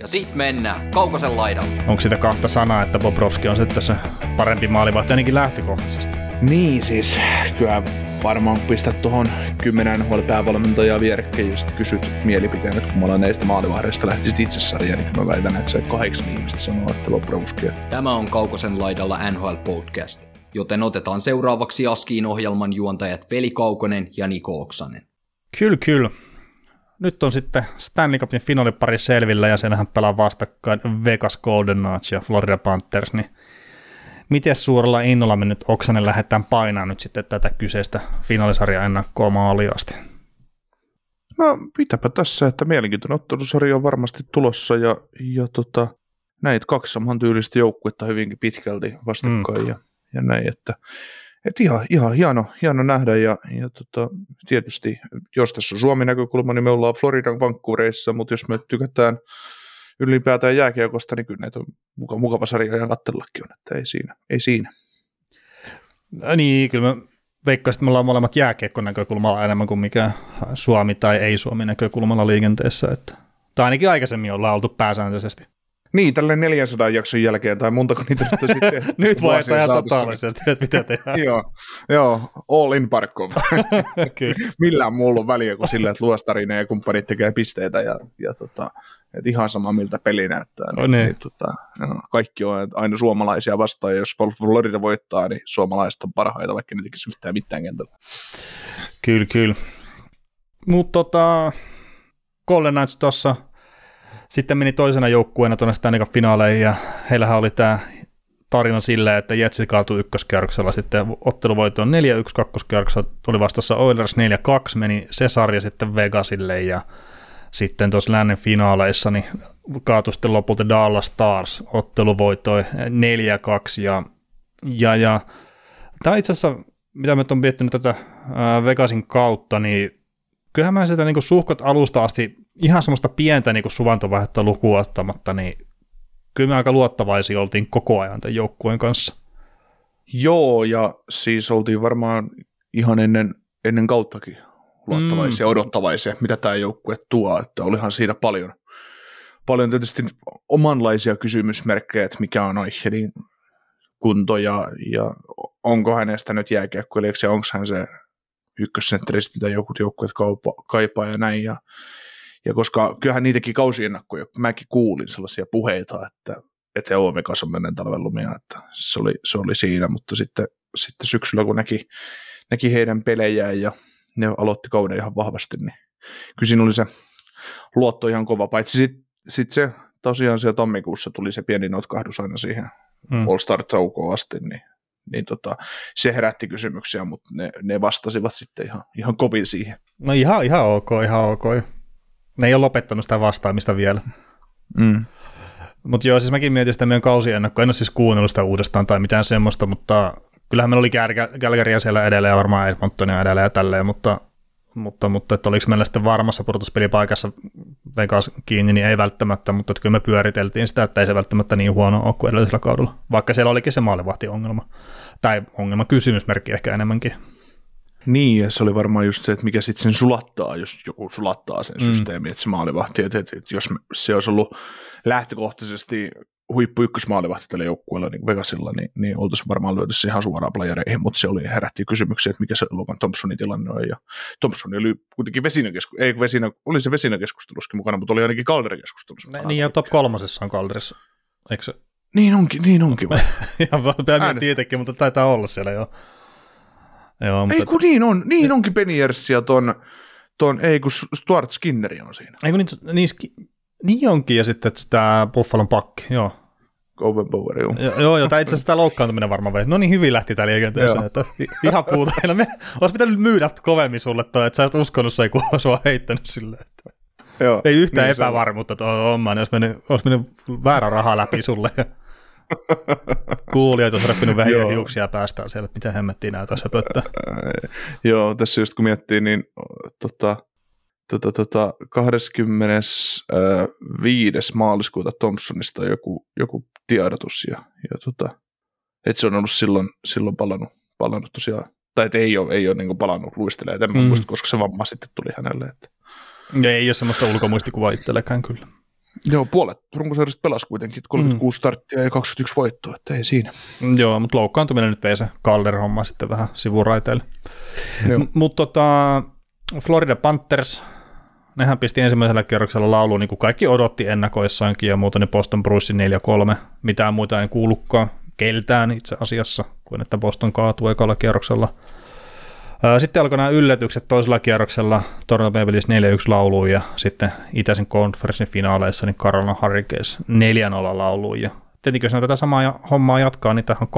Ja sit mennään Kaukosen laidalle. Onko sitä kahta sanaa, että Bobrovski on sitten se parempi maalivahti ainakin lähtökohtaisesti? Niin siis, kyllä varmaan pistät tuohon kymmenen huoli päävalmentajaa vierekkäin ja sitten kysyt mielipiteen, että kun mä olen näistä maalivahdista lähtisit itse sarjaan, niin mä väitän, että se kahdeksan ihmistä sanoo, että Bobrovski. Tämä on Kaukosen laidalla NHL Podcast, joten otetaan seuraavaksi Askiin ohjelman juontajat Veli Kaukonen ja Niko Oksanen. Kyllä, kyllä. Nyt on sitten Stanley Cupin finaalipari selvillä ja siellähän pelaa vastakkain Vegas Golden Knights ja Florida Panthers, niin miten suurella innolla me nyt Oksanen lähdetään painaa nyt sitten tätä kyseistä finaalisarja ennakkoa maaliasti? No, mitäpä tässä, että mielenkiintoinen ottelusarja on varmasti tulossa ja, ja tota, näitä kaksi saman tyylistä joukkuetta hyvinkin pitkälti vastakkain mm. ja, ja näin, että et ihan, ihan hieno, hieno nähdä ja, ja tota, tietysti, jos tässä on Suomen näkökulma, niin me ollaan Floridan vankkuureissa, mutta jos me tykätään ylipäätään jääkiekosta, niin kyllä näitä on mukava, mukava sarja ja kattellakin on, että ei siinä. Ei siinä. No niin, kyllä mä veikkaisin, että me ollaan molemmat jääkiekkon näkökulmalla enemmän kuin mikä Suomi tai ei-Suomi näkökulmalla liikenteessä, että, tai ainakin aikaisemmin ollaan oltu pääsääntöisesti. Niin, tälle 400 jakson jälkeen, tai montako niitä nyt sitten. nyt voi ihan totaalisesti, että mitä tehdään. joo, joo, all in Parkov. Millään muulla on väliä kuin sillä, että luostarinen ja kumppanit tekee pisteitä ja, ja tota, et ihan sama miltä peli näyttää. Niin, niin. Niin, tota, no, kaikki on aina suomalaisia vastaan, ja jos Florida voittaa, niin suomalaiset on parhaita, vaikka ne tekisi yhtään mitään kentällä. Kyllä, kyllä. Mutta tota, Golden Knights tuossa sitten meni toisena joukkueena tuonne Stanley finaaleihin ja heillähän oli tämä tarina sillä, että Jetsi kaatui ykköskierroksella, sitten otteluvoitto on 4-1 kakkoskierroksella, tuli vastassa Oilers 4-2, meni se sarja sitten Vegasille ja sitten tuossa lännen finaaleissa niin kaatui sitten lopulta Dallas Stars, otteluvoittoi 4-2 ja, ja, ja tämä itse asiassa, mitä mä oon miettinyt tätä Vegasin kautta, niin kyllähän mä sitä niin suhkot alusta asti ihan semmoista pientä niin suvantovaihetta lukuun ottamatta, niin kyllä me aika luottavaisia oltiin koko ajan tämän joukkueen kanssa. Joo, ja siis oltiin varmaan ihan ennen, ennen kauttakin luottavaisia, mm. odottavaisia, mitä tämä joukkue tuo, että olihan siinä paljon, paljon tietysti omanlaisia kysymysmerkkejä, että mikä on Eichelin kunto ja, ja onko hänestä nyt jääkiekkoilijaksi ja onko hän se ykkössentteri, mitä joku joukkueet kaipaa ja näin. Ja, ja koska kyllähän niitäkin kausiennakkoja, mäkin kuulin sellaisia puheita, että, että Omekas on menneen talven lumia, että se oli, se oli siinä, mutta sitten, sitten syksyllä kun näki, näki heidän pelejään ja ne aloitti kauden ihan vahvasti, niin kyllä siinä oli se luotto ihan kova, paitsi sitten sit se tosiaan siellä tammikuussa tuli se pieni notkahdus aina siihen mm. All-Star asti, niin niin tota, se herätti kysymyksiä, mutta ne, ne vastasivat sitten ihan, ihan kovin siihen. No ihan, ihan ok, ihan ok. Ne ei ole lopettanut sitä vastaamista vielä. Mm. Mutta joo, siis mäkin mietin sitä meidän kausiennakkoa. En ole siis kuunnellut sitä uudestaan tai mitään semmoista, mutta kyllähän meillä oli Kälkäriä siellä edelleen ja varmaan Edmontonia edelleen ja tälleen, mutta, mutta, mutta että oliko meillä sitten varmassa pudotuspelipaikassa Vegas kiinni, niin ei välttämättä, mutta että kyllä me pyöriteltiin sitä, että ei se välttämättä niin huono ole kuin edellisellä kaudella, vaikka siellä olikin se maalivahti-ongelma, tai ongelma kysymysmerkki ehkä enemmänkin. Niin, ja se oli varmaan just se, että mikä sitten sen sulattaa, jos joku sulattaa sen mm. systeemi, että se maalivahti, että, että, että jos se olisi ollut lähtökohtaisesti huippu ykkösmaalivahti tällä joukkueella niin Vegasilla, niin, niin oltaisiin varmaan lyöty se ihan suoraan playereihin, mutta se oli, herätti kysymyksiä, että mikä se Logan Thompsonin tilanne on, ja Thompson oli kuitenkin vesinäkeskustelu, ei vesinä, oli se vesinäkeskusteluskin mukana, mutta oli ainakin Calderin keskustelussa Niin, ja top kolmosessa on Calderissa, eikö se? Niin onkin, niin onkin. ihan tietenkin, mutta taitaa olla siellä jo. Joo, mutta... Ei kun niin on, niin onkin Peniers ja ton, ton, ei kun Stuart Skinneri on siinä. Ei kun niin, niin, niin onkin, ja sitten tämä Buffalon pakki, joo. Owen Bower, joo. joo, joo, tämä itse asiassa tämä loukkaantuminen varmaan vei. No niin, hyvin lähti tämä liikenteeseen, että ihan puuta. Me olisi pitänyt myydä kovemmin sulle toi, että sä olisit uskonut se, kun sua heittänyt silleen. Että... Joo, ei yhtään niin epävarmuutta tuohon hommaan, olisi mennyt, olisi mennyt väärä raha läpi sulle. Kuulijat olisi reppinut vähän hiuksia päästään siellä, että mitä hemmettiin näitä söpöttää. Joo, tässä just kun miettii, niin tota, tota, tota, 25. maaliskuuta Thompsonista joku, joku tiedotus ja, ja tota, että se on ollut silloin, silloin palannut, palannut tosiaan, tai että ei ole, ei ole niin palannut luistelee, en mm. muista, koska se vamma sitten tuli hänelle. Että. Ja ei ole semmoista ulkomuistikuvaa itsellekään kyllä. Joo, puolet runkosarjasta pelasi kuitenkin, 36 mm. starttia ja 21 voittoa, että ei siinä. Joo, mutta loukkaantuminen nyt vei se Calder-homma sitten vähän sivuraiteille. M- mutta tota, Florida Panthers, nehän pisti ensimmäisellä kierroksella lauluun, niin kuin kaikki odotti ennakoissaankin, ja muuta niin Boston Bruce 4-3, mitään muita ei kuulukaan keltään itse asiassa, kuin että Boston kaatuu ekalla kierroksella. Sitten alkoi nämä yllätykset toisella kierroksella, Toronto Maple Leafs 4-1 lauluun ja sitten itäisen konferenssin finaaleissa niin Carolina Hurricanes 4-0 lauluun. Ja tietenkin jos tätä samaa hommaa jatkaa, niin tähän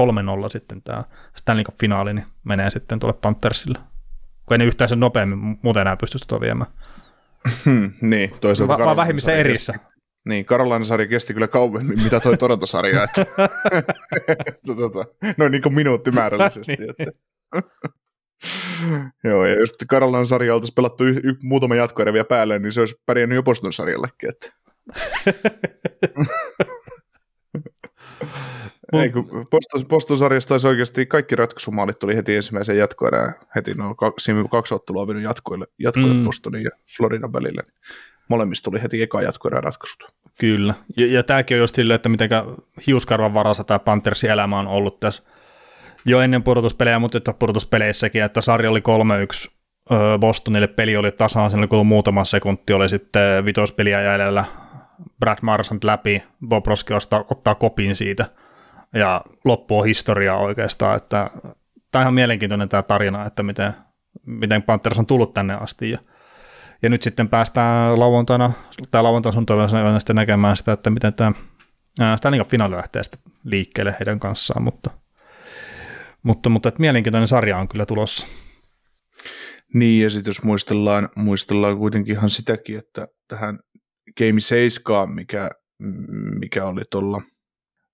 3-0 sitten tämä Stanley Cup-finaali niin menee sitten tuolle Panthersille. Kun ei ne yhtään sen nopeammin muuten enää pysty sitä viemään. Hmm, niin, toisaalta Va- vaan vähimmissä erissä. Kesti, niin, Karolainen sarja kesti kyllä kauemmin, mitä toi Toronto-sarja. Että, tota, noin niin kuin minuuttimäärällisesti. niin. että. Joo, ja jos Karolainen sarja oltaisiin pelattu y- y- muutama jatkoerä vielä päälle, niin se olisi pärjännyt jo Boston sarjallekin. Että. Ei, kun Boston, Boston sarjasta taisi oikeasti kaikki ratkaisumaalit tuli heti ensimmäisen jatkoerään. Heti no, kaksi, kaksi ottelua on jatkoille, jatkoille mm. Bostonin ja Floridan välillä. Niin molemmista tuli heti eka jatkoerän ratkaisut. Kyllä, ja, ja tämäkin on just silleen, että miten hiuskarvan varassa tämä Panthersin elämä on ollut tässä jo ennen pudotuspelejä, mutta että pudotuspeleissäkin, että sarja oli 3-1 Bostonille, peli oli tasaan, sen oli muutama sekunti, oli sitten vitospeliä jäljellä, Brad Marsant läpi, Bob Roski ottaa, ottaa kopin siitä, ja loppu on historiaa oikeastaan, että tämä on ihan mielenkiintoinen tämä tarina, että miten, miten Panthers on tullut tänne asti, ja ja nyt sitten päästään lauantaina, tai lauantaina sun sitten näkemään sitä, että miten tämä Stanley Cup finaali lähtee sitten liikkeelle heidän kanssaan, mutta, mutta, mutta että mielenkiintoinen sarja on kyllä tulossa. Niin, ja sitten jos muistellaan, muistellaan kuitenkin ihan sitäkin, että tähän Game 7, mikä, mikä oli tuolla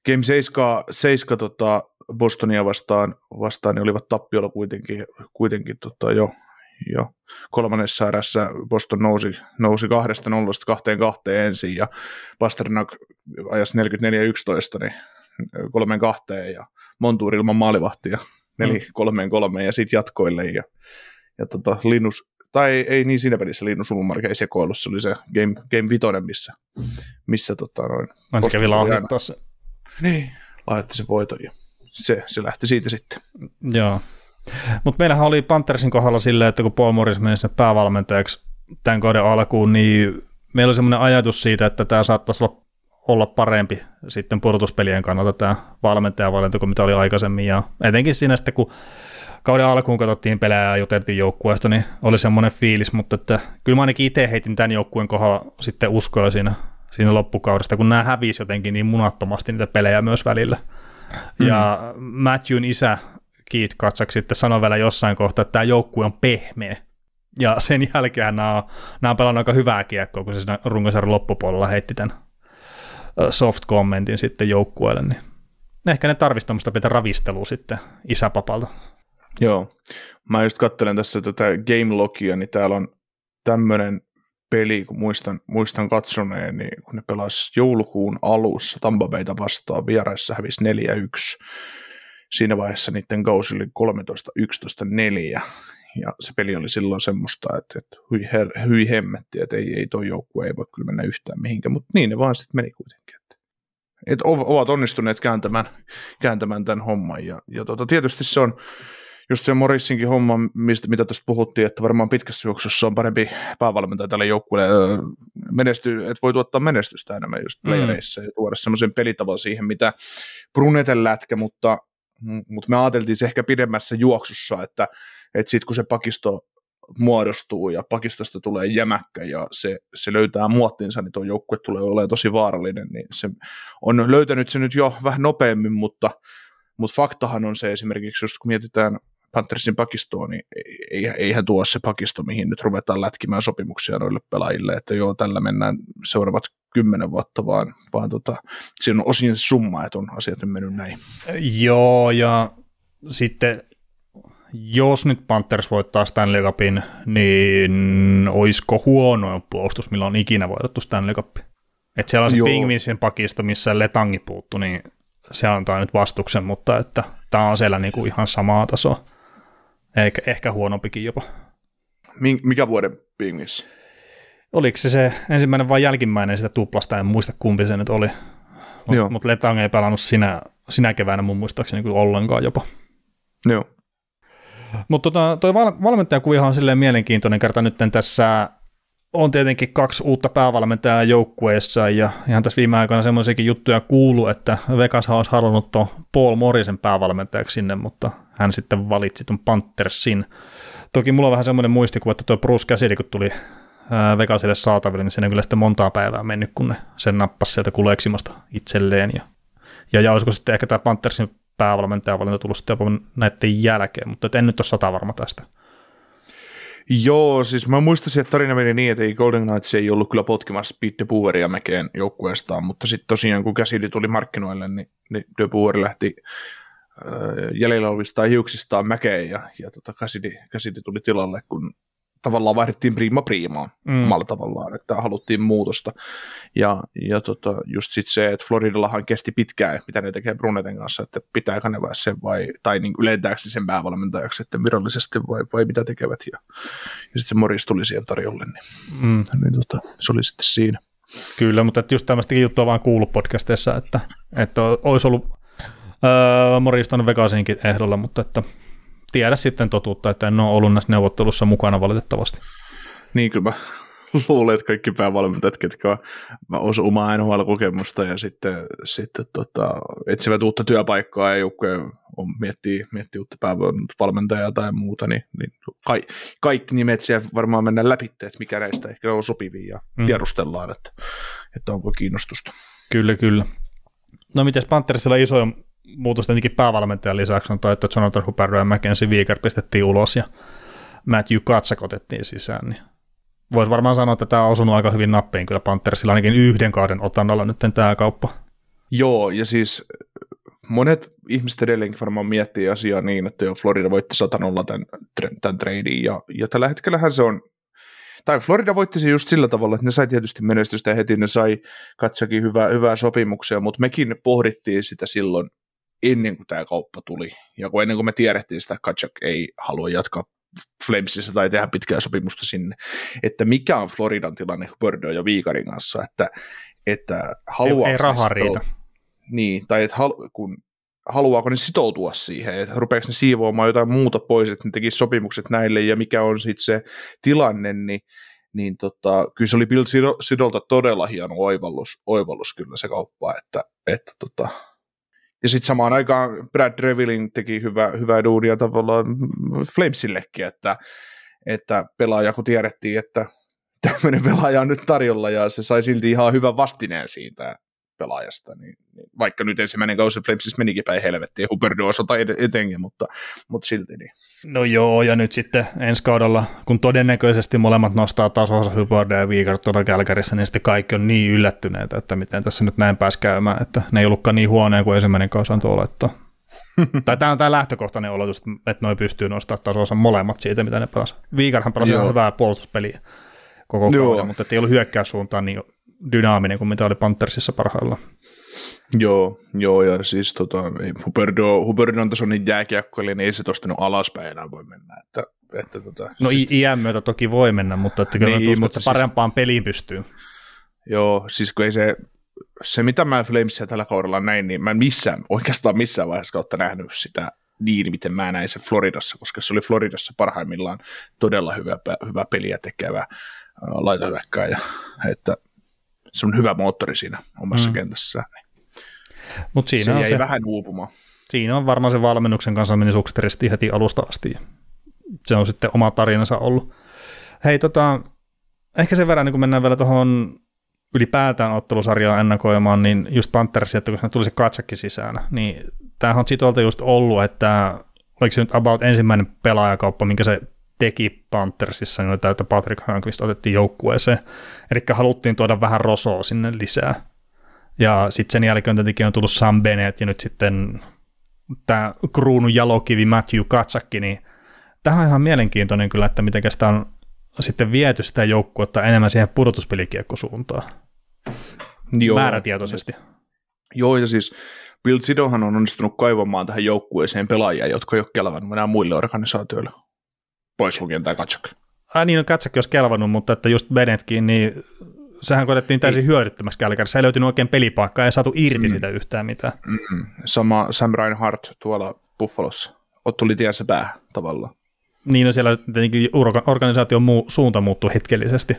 Game 7, 7 tota Bostonia vastaan, vastaan niin olivat tappiolla kuitenkin, kuitenkin tota jo jo kolmannessa erässä Boston nousi, nousi kahdesta nollasta kahteen kahteen ensin ja Pasternak ajasi 44-11 niin kolmeen kahteen ja Montuur ilman maalivahtia neli mm. kolmeen kolmeen ja sitten jatkoille ja, ja tota, Linnus, tai ei niin siinä pelissä Linnus Ulmark ei sekoillut, se oli se Game, game vitonen, missä, missä tota, noin, Mä kävi lahjoittaa se. Niin, lahjoitti se voiton ja se, se lähti siitä sitten. Joo. Mutta meillähän oli Panthersin kohdalla silleen, että kun Paul Morris meni sinne päävalmentajaksi tämän kauden alkuun, niin meillä oli semmoinen ajatus siitä, että tämä saattaisi olla, olla parempi sitten pudotuspelien kannalta tämä valmentajavalinta kuin mitä oli aikaisemmin. Ja etenkin siinä sitten, kun kauden alkuun katsottiin pelejä ja juteltiin joukkueesta, niin oli semmoinen fiilis, mutta että kyllä mä ainakin itse heitin tämän joukkueen kohdalla sitten uskoa siinä, siinä loppukaudesta, kun nämä hävisi jotenkin niin munattomasti niitä pelejä myös välillä. Mm. Ja Matthewn isä Keith Katsak sitten sanoi vielä jossain kohtaa, että tämä joukkue on pehmeä. Ja sen jälkeen nämä on, nämä on pelannut aika hyvää kiekkoa, kun se siinä runkosarjan loppupuolella heitti tämän soft kommentin sitten joukkueelle, niin ehkä ne tarvitsisi tämmöistä pitää ravistelua sitten isäpapalta. Joo, mä just katselen tässä tätä game logia, niin täällä on tämmöinen peli, kun muistan, muistan katsoneen, niin kun ne pelas joulukuun alussa Tampa Bayta vastaan vieraissa hävisi 4-1 siinä vaiheessa niiden kausi oli 13, 11, 4 ja se peli oli silloin semmoista, että, että hyi, her, hyi hemmetti, että ei, ei toi joukkue ei voi kyllä mennä yhtään mihinkään, mutta niin ne vaan sitten meni kuitenkin. Että, että ovat onnistuneet kääntämään, kääntämään tämän homman ja, ja tota, tietysti se on just se Morissinkin homma, mistä, mitä tuosta puhuttiin, että varmaan pitkässä juoksussa on parempi päävalmentaja tälle joukkueelle menestyy, että voi tuottaa menestystä enemmän just mm. playereissa mm. ja tuoda semmoisen pelitavan siihen, mitä Bruneten lätkä, mutta mutta me ajateltiin se ehkä pidemmässä juoksussa, että, että sitten kun se pakisto muodostuu ja pakistosta tulee jämäkkä ja se, se löytää muottinsa, niin tuo joukkue tulee olemaan tosi vaarallinen, niin se on löytänyt se nyt jo vähän nopeammin, mutta, mutta faktahan on se esimerkiksi, just kun mietitään Panthersin pakistoa, niin eihän tuo se pakisto, mihin nyt ruvetaan lätkimään sopimuksia noille pelaajille, että joo, tällä mennään seuraavat kymmenen vuotta, vaan, vaan tota, siinä on osin summa, että on asiat nyt mennyt näin. Joo, ja sitten jos nyt Panthers voittaa Stanley Cupin, niin olisiko huonoin puolustus, millä on ikinä voitettu Stanley Cup? Että siellä on se Pingvinsin pakisto, missä Letangi puuttu, niin se antaa nyt vastuksen, mutta että tämä on siellä niinku ihan samaa tasoa. Eikä, ehkä huonompikin jopa. Mikä vuoden Pingvissä? Oliko se se ensimmäinen vai jälkimmäinen sitä tuplasta, en muista kumpi se nyt oli. Mutta mut Letang ei pelannut sinä, sinä keväänä mun muistaakseni niin ollenkaan jopa. Joo. Mutta tota, toi val- valmentajakuvihan on silleen mielenkiintoinen kerta nyt tässä on tietenkin kaksi uutta päävalmentajaa joukkueessa ja ihan tässä viime aikoina semmoisiakin juttuja kuulu, että Vegas olisi halunnut tuon Paul Morrisen päävalmentajaksi sinne, mutta hän sitten valitsi tuon Panthersin. Toki mulla on vähän semmoinen muistikuva, että tuo Bruce Cassidy, kun tuli Vegasille saataville, niin siinä on kyllä sitten montaa päivää mennyt, kun ne sen nappasi sieltä kuleksimasta itselleen. Ja, ja, ja olisiko sitten ehkä tämä Panthersin päävalmentajavalinta tullut sitten jopa näiden jälkeen, mutta en nyt ole sata varma tästä. Joo, siis mä muistasin, että tarina meni niin, että ei Golden Knights ei ollut kyllä potkimassa Pete de Boeria mekeen joukkueestaan, mutta sitten tosiaan kun käsidi tuli markkinoille, niin, niin de lähti äh, jäljellä olevista hiuksistaan mäkeen ja, ja tota, käsidi, käsidi tuli tilalle, kun tavallaan vaihdettiin prima priimaan mm. omalla tavallaan, että haluttiin muutosta. Ja, ja tota, just sit se, että Floridallahan kesti pitkään, mitä ne tekee Bruneten kanssa, että pitää kanavaa sen vai, tai niin ylentääkö sen päävalmentajaksi että virallisesti vai, vai mitä tekevät. Ja, ja sitten se Morris tuli siihen tarjolle, niin, mm. niin tota, se oli sitten siinä. Kyllä, mutta just tämmöistäkin juttua vaan kuullut podcasteissa, että, että olisi ollut öö, Morris on Vegasinkin ehdolla, mutta että tiedä sitten totuutta, että en ole ollut näissä neuvottelussa mukana valitettavasti. Niin kyllä mä luulen, että kaikki päävalmentajat, ketkä osa omaa NHL-kokemusta ja sitten, sitten tota, etsivät uutta työpaikkaa ja joukkue on, miettii, miettii uutta päävalmentajaa tai muuta, niin, niin ka, kaikki nimet siellä varmaan mennään läpi, että mikä näistä ehkä on sopivia ja mm. tiedustellaan, että, että onko kiinnostusta. Kyllä, kyllä. No miten Panthersilla isoja muutos tietenkin päävalmentajan lisäksi on toi, että Jonathan Huber ja Mackenzie Weeker pistettiin ulos ja Matthew Katsak otettiin sisään, niin voisi varmaan sanoa, että tämä on osunut aika hyvin nappiin kyllä Panthersilla ainakin yhden kauden otannalla nyt tämä kauppa. Joo, ja siis monet ihmiset edelleenkin varmaan miettii asiaa niin, että jo Florida voitti 100 tämän, tämän tradein, ja, ja tällä hetkellähän se on tai Florida voitti se just sillä tavalla, että ne sai tietysti menestystä heti, ne sai katsakin hyvää, hyvää sopimuksia, mutta mekin pohdittiin sitä silloin ennen kuin tämä kauppa tuli. Ja kun ennen kuin me tiedettiin sitä, että Kachak ei halua jatkaa Flamesissa tai tehdä pitkää sopimusta sinne, että mikä on Floridan tilanne Bordeaux ja Viikarin kanssa, että, että haluaa... Ei, ei raha riitä. Niin, tai että hal, kun haluaako ne sitoutua siihen, että rupeako ne siivoamaan jotain muuta pois, että ne tekisi sopimukset näille, ja mikä on sitten se tilanne, niin, niin tota, kyllä se oli Bill Sidolta todella hieno oivallus, oivallus kyllä se kauppa, että, että tota, ja sitten samaan aikaan Brad Revilling teki hyvää, hyvää duunia tavallaan Flamesillekin, että, että pelaaja, kun tiedettiin, että tämmöinen pelaaja on nyt tarjolla ja se sai silti ihan hyvän vastineen siitä pelaajasta, niin, niin vaikka nyt ensimmäinen kausi Flamesissa menikin päin helvettiin, Huberdo osata etenkin, mutta, mutta silti niin. No joo, ja nyt sitten ensi kaudella, kun todennäköisesti molemmat nostaa tasonsa Huberdo ja Viikar tuolla Kälkärissä, niin sitten kaikki on niin yllättyneitä, että miten tässä nyt näin pääsi käymään, että ne ei ollutkaan niin huoneen kuin ensimmäinen kausi antoi olettaa. tai tämä on tämä lähtökohtainen oletus, että noi pystyy nostamaan tasonsa molemmat siitä, mitä ne pelasivat. Viikarhan pelasi hyvää puolustuspeliä koko kauden, mutta ei ollut hyökkäyssuuntaan niin dynaaminen kuin mitä oli Panthersissa parhaillaan. Joo, joo, ja siis tota, Huberdo, Huberdo on tasoinen jääkiekko, eli ei se tuosta nyt alaspäin enää voi mennä. Että, että tota, no sit... iän myötä toki voi mennä, mutta että kyllä niin, se siis... parempaan peliin pystyy. Joo, siis kun ei se, se mitä mä Flamesia tällä kaudella näin, niin mä en missään, oikeastaan missään vaiheessa kautta nähnyt sitä niin, miten mä näin se Floridassa, koska se oli Floridassa parhaimmillaan todella hyvä, hyvä peliä tekevä laitohyökkääjä, että se on hyvä moottori siinä omassa mm. kentässä. Mut siinä se on jäi se, vähän uupumaan. Siinä on varmaan se valmennuksen kanssa meni sukset heti alusta asti. Se on sitten oma tarinansa ollut. Hei, tota, ehkä sen verran, niin kun mennään vielä tuohon ylipäätään ottelusarjaa ennakoimaan, niin just Panthersi, että kun se tuli se katsakki sisään, niin tämähän on sitolta just ollut, että oliko se nyt about ensimmäinen pelaajakauppa, minkä se teki Panthersissa, niin että Patrick Hörnqvist otettiin joukkueeseen. Eli haluttiin tuoda vähän rosoa sinne lisää. Ja sitten sen jälkeen tietenkin on tullut Sam Bennett ja nyt sitten tämä kruunun jalokivi Matthew Katsakki, niin tähän on ihan mielenkiintoinen kyllä, että miten sitä on sitten viety sitä joukkuetta enemmän siihen pudotuspelikiekkosuuntaan. Joo. Määrätietoisesti. Joo, ja siis Bill Sidohan on onnistunut kaivamaan tähän joukkueeseen pelaajia, jotka ei ole kelvannut enää muille organisaatioille, pois lukien tämä Katsak. Äh, niin, no Katsak olisi kelvannut, mutta että just Bennettkin, niin sehän koettiin täysin hyödyttömässä Kälkärissä. Ei löytynyt oikein pelipaikkaa, ei saatu irti mm. sitä yhtään mitään. Mm-mm. Sama Sam Reinhardt tuolla Buffalossa. Tuli tiensä päähän tavallaan. Niin, no siellä tietenkin organisaation muu, suunta muuttui hetkellisesti.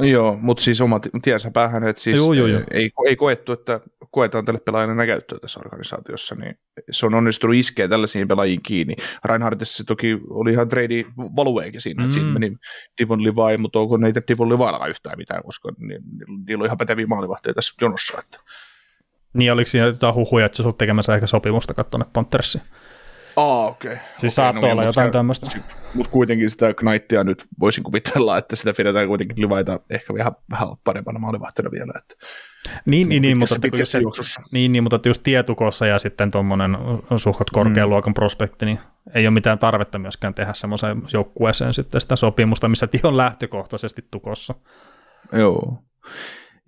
Joo, mutta siis oma tiensä päähän, että siis joo, joo, joo. Ei, ei koettu, että koetaan tälle pelaajana käyttöä tässä organisaatiossa, niin se on onnistunut iskeä tällaisiin pelaajiin kiinni. Reinhardtissa toki oli ihan trade valueekin siinä, mm. että siinä meni Divon Levi, mutta onko niitä Divon Levailla yhtään mitään, koska ni, ni, niillä on ihan päteviä maalivahteja tässä jonossa. Että. Niin, oliko siinä jotain huhuja, että sä tekemässä ehkä sopimusta katsoa Panthersiin? Aa, okei. Okay. Siis okay, saattoi no, olla jotain tämmöistä. Mutta kuitenkin sitä Knightia nyt voisin kuvitella, että sitä pidetään kuitenkin livaita ehkä vähän, vähän parempana maalivahtena vielä. Että niin, niin, niin, mutta, se, niin, niin, mutta just tietukossa ja sitten tuommoinen suhkot korkean mm. luokan prospekti, niin ei ole mitään tarvetta myöskään tehdä semmoiseen joukkueeseen sitten sitä sopimusta, missä on lähtökohtaisesti tukossa. Joo,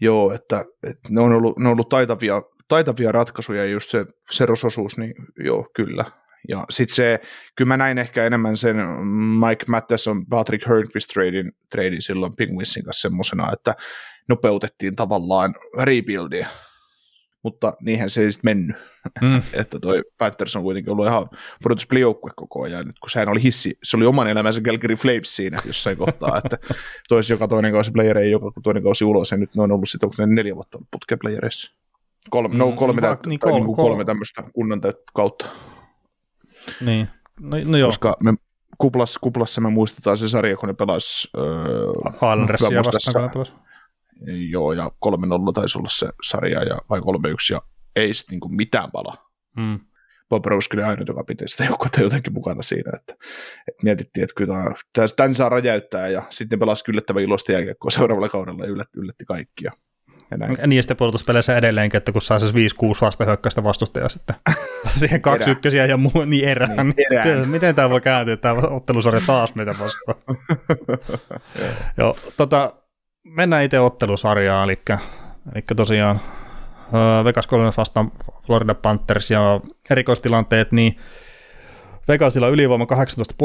Joo että, että ne, on ollut, ne on ollut taitavia, taitavia ratkaisuja ja just se, se rososuus, niin joo, kyllä. Ja sitten se, kyllä mä näin ehkä enemmän sen Mike Matheson, Patrick Hörnqvist tradin, tradin silloin Penguinsin kanssa semmoisena, että nopeutettiin tavallaan rebuildia, mutta niinhän se ei sitten mennyt. Mm. että toi Panthers on kuitenkin ollut ihan pudotuspelijoukkue koko ajan, nyt kun sehän oli hissi, se oli oman elämänsä Calgary Flames siinä jossain kohtaa, että toisi joka toinen kausi playerei, joka toinen kausi ulos, ja nyt ne on ollut sitten, onko ne neljä vuotta putken playereissa. Kolme, no mm, kolme, niin, niin, niin kolme tämmöistä kunnan kautta. Niin, no, no joo. Koska me kuplassa, kuplassa me muistetaan se sarja, kun ne pelasi... Öö, Islandersia vastaan, Joo, ja 3-0 taisi olla se sarja, ja, vai 3-1, ja ei sitten niinku mitään pala. Mm. Bob Rose oli ainoa, joka piti sitä joukkuetta jotenkin mukana siinä, että, että mietittiin, että kyllä tämän saa räjäyttää, ja sitten pelasi yllättävän iloista jälkiekkoa seuraavalla kaudella, ja yllätti, yllätti kaikkia. Ja näin. Niin sitten pudotuspeleissä edelleenkin, että kun saa se 5-6 vastahyökkäistä vastustajaa sitten siihen kaksi ykkösiä ja muu, niin erään. Niin, erään. Miten tämä voi kääntyä, tämä ottelusarja taas meitä vastaan. Joo, tota, mennään itse ottelusarjaan, eli, eli tosiaan Vegas 3 vastaan Florida Panthers ja erikoistilanteet, niin Vegasilla ylivoima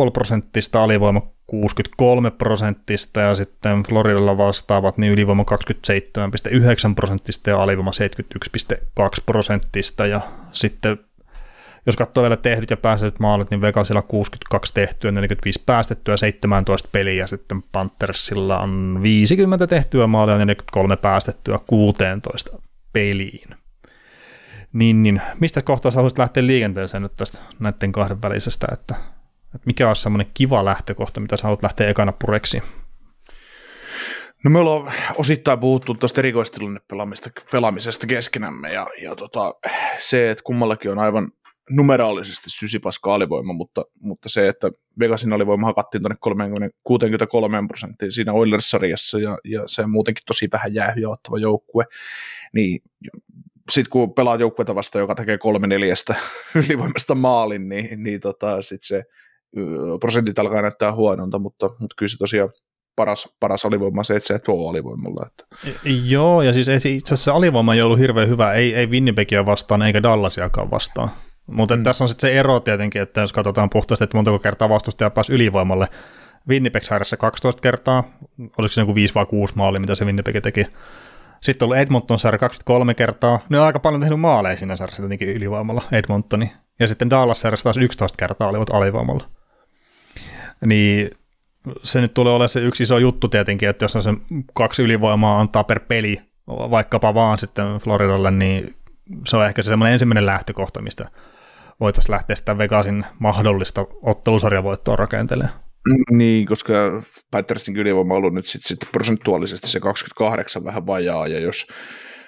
18,5 prosenttista, alivoima 63 prosenttista ja sitten Floridalla vastaavat niin ylivoima 27,9 prosenttista ja alivoima 71,2 prosenttista ja sitten jos katsoo vielä tehdyt ja päästetyt maalit, niin Vegasilla 62 tehtyä, 45 päästettyä, 17 peliä, sitten Panthersilla on 50 tehtyä maalia ja 43 päästettyä 16 peliin. Niin, niin. Mistä kohtaa sä haluaisit lähteä liikenteeseen nyt tästä näiden kahden välisestä, että, että mikä on semmoinen kiva lähtökohta, mitä sä haluat lähteä ekana pureksi? No me ollaan osittain puhuttu tuosta erikoistilanne pelaamisesta keskenämme ja, ja tota, se, että kummallakin on aivan numeraalisesti sysipaska alivoima, mutta, mutta se, että Vegasin alivoima hakattiin tuonne 63 prosenttiin siinä Oilers-sarjassa ja, ja se on muutenkin tosi vähän jäähyjä ottava joukkue, niin sitten kun pelaat joukkuetta vasta, joka tekee kolme neljästä ylivoimasta maalin, niin, niin tota, sitten se prosentit alkaa näyttää huonolta, mutta, mutta kyllä se tosiaan paras, paras alivoima se, että se tuo alivoimalla. Että. Joo, ja siis itse asiassa alivoima ei ollut hirveän hyvä, ei, ei Winnipegia vastaan eikä Dallasiakaan vastaan. Mutta mm. tässä on sitten se ero tietenkin, että jos katsotaan puhtaasti, että montako kertaa vastustaja pääsi ylivoimalle. Winnipeg 12 kertaa, oliko se joku 5 vai 6 maali, mitä se Winnipeg teki. Sitten oli Edmonton sarja 23 kertaa. Ne on aika paljon tehnyt maaleja siinä sarjassa tietenkin ylivoimalla Edmontoni. Ja sitten Dallas sarjassa taas 11 kertaa olivat alivoimalla. Niin se nyt tulee olemaan se yksi iso juttu tietenkin, että jos on se kaksi ylivoimaa antaa per peli, vaikkapa vaan sitten Floridalle, niin se on ehkä se semmoinen ensimmäinen lähtökohta, mistä voitaisiin lähteä sitä Vegasin mahdollista ottelusarjavoittoa rakentelemaan. Niin, koska Pattersin ylivoima on ollut nyt sit, sit prosentuaalisesti se 28 vähän vajaa, ja jos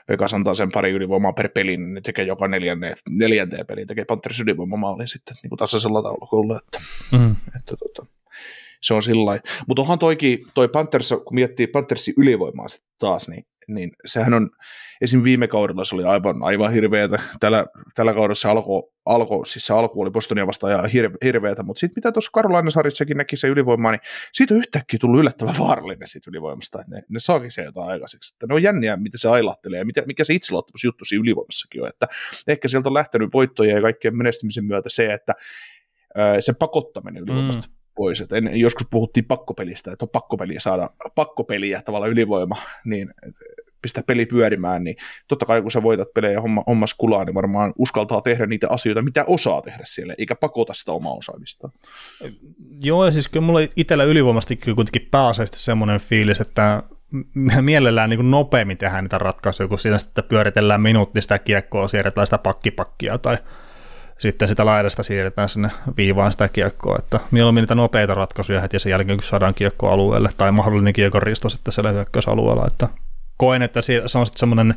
Vegas antaa sen pari ylivoimaa per peli, niin ne tekee joka neljänne, neljänteen peliin, tekee Panthers ylivoimamaalin sitten niin kuin tasaisella taulukolla, että, mm. että, tota, se on sillä Mutta onhan toikin, toi Panthers, kun miettii Panthersin ylivoimaa taas, niin, niin sehän on, esim. viime kaudella se oli aivan, aivan hirveätä, tällä, tällä kaudella se alkoi, alko, siis se alku oli Bostonia vastaan ja hirve, hirveätä, mutta sitten mitä tuossa Carolina Sarissakin näki se ylivoimaa, niin siitä on yhtäkkiä tullut yllättävän vaarallinen siitä ylivoimasta, ne, ne saakin se jotain aikaiseksi, että ne on jänniä, mitä se ailahtelee ja mitä, mikä se itseluottamusjuttu siinä ylivoimassakin on, että ehkä sieltä on lähtenyt voittoja ja kaikkien menestymisen myötä se, että se pakottaminen ylivoimasta. mm pois. Et en, joskus puhuttiin pakkopelistä, että on pakkopeliä saada pakkopeliä tavalla ylivoima, niin pistää peli pyörimään, niin totta kai kun sä voitat pelejä homma, hommas kulaa, niin varmaan uskaltaa tehdä niitä asioita, mitä osaa tehdä siellä, eikä pakota sitä omaa osaamista. Joo, ja siis kyllä mulla itsellä ylivoimasti kuitenkin pääasiallisesti semmoinen fiilis, että mielellään niin nopeammin tehdään niitä ratkaisuja, kun siinä sitten pyöritellään minuutti sitä kiekkoa, siirretään sitä pakkipakkia tai sitten sitä laidasta siirretään sinne viivaan sitä kiekkoa, että mieluummin niitä nopeita ratkaisuja heti sen jälkeen, kun saadaan kiekko alueelle, tai mahdollinen kiekon risto sitten siellä hyökkäysalueella, että koen, että se on sitten semmoinen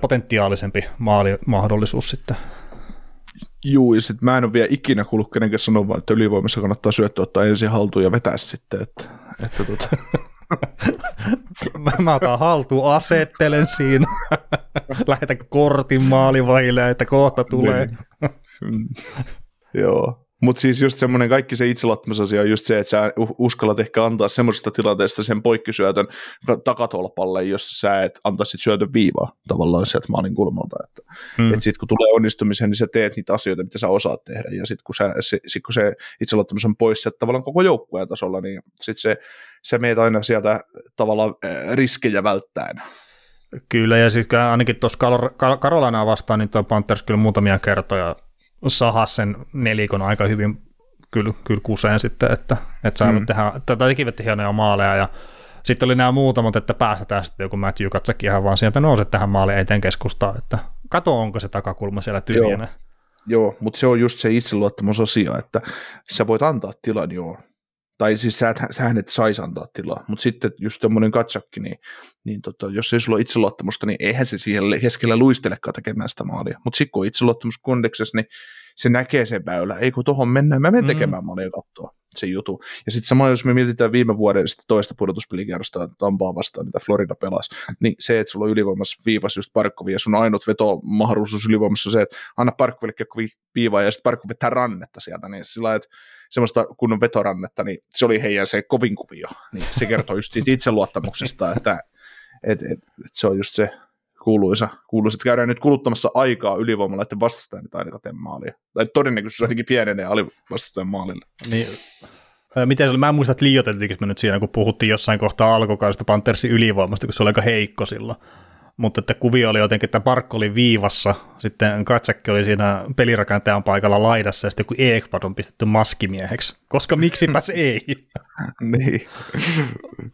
potentiaalisempi maalimahdollisuus sitten. Juu, ja sitten mä en ole vielä ikinä kuullut kenenkään sanoa, että ylivoimassa kannattaa syöttö ottaa ensin haltuun ja vetää sitten, että, että tuota. mä otan haltuun, asettelen siinä, lähetän kortin maalivahille, että kohta tulee. Niin. Joo. Mutta siis just semmoinen kaikki se itseluottamusasia on just se, että sä uskallat ehkä antaa semmoisesta tilanteesta sen poikkisyötön takatolpalle, jossa sä et antaisit syötön viivaa tavallaan sieltä maalin kulmalta. Että, hmm. et sit kun tulee onnistumisen, niin sä teet niitä asioita, mitä sä osaat tehdä. Ja sitten kun, sä, se, sit kun se itseluottamus on pois sieltä tavallaan koko joukkueen tasolla, niin sitten se, se meet aina sieltä tavallaan riskejä välttäen. Kyllä, ja sitten ainakin tuossa Karolanaa vastaan, niin tuo Panthers kyllä muutamia kertoja saha sen nelikon aika hyvin kyllä, kyllä kuseen sitten, että, että saivat mm. tehdä, tai tekivät hienoja maaleja ja sitten oli nämä muutamat, että päästetään sitten joku Matthew Katsakin ihan vaan sieltä nouse tähän maaliin eteen keskustaan, että kato onko se takakulma siellä tyhjänä. Joo, joo mutta se on just se itseluottamusasia, että sä voit antaa tilan joo, tai siis sä, sähän et saisi antaa tilaa, mutta sitten just tämmöinen katsakki, niin, niin tota, jos ei sulla ole itseluottamusta, niin eihän se siihen hetkellä luistelekaan tekemään sitä maalia. Mutta sitten kun on itseluottamus kondeksessa, niin se näkee sen väylä, ei kun tuohon mennään, mä menen mm. tekemään maalia katsoa se jutu. Ja sitten sama, jos me mietitään viime vuoden sitä toista pudotuspelikierrosta Tampaa vastaan, mitä Florida pelasi, niin se, että sulla on ylivoimassa viivas just Parkkovi, ja sun ainut veto mahdollisuus ylivoimassa on se, että anna Parkkoville viivaa, ja sitten Parkkovi vetää rannetta sieltä, niin sillä että semmoista kunnon vetorannetta, niin se oli heidän se kovin kuvio. Niin se kertoo just itseluottamuksesta, että et, et, et se on just se kuuluisa, kuuluisa, että käydään nyt kuluttamassa aikaa ylivoimalla, että vastustajan nyt ainakaan tee maalia. Tai todennäköisesti ainakin pienenee alivastustajan maalille. Niin, Miten se oli? Mä en muista, että liioiteltiinkin me nyt siinä, kun puhuttiin jossain kohtaa alkukaudesta Panthersin ylivoimasta, kun se oli aika heikko silloin mutta että kuvio oli jotenkin, että Parkko oli viivassa, sitten Katsakki oli siinä pelirakentajan paikalla laidassa, ja sitten kun Ekpad on pistetty maskimieheksi, koska miksipäs ei. niin.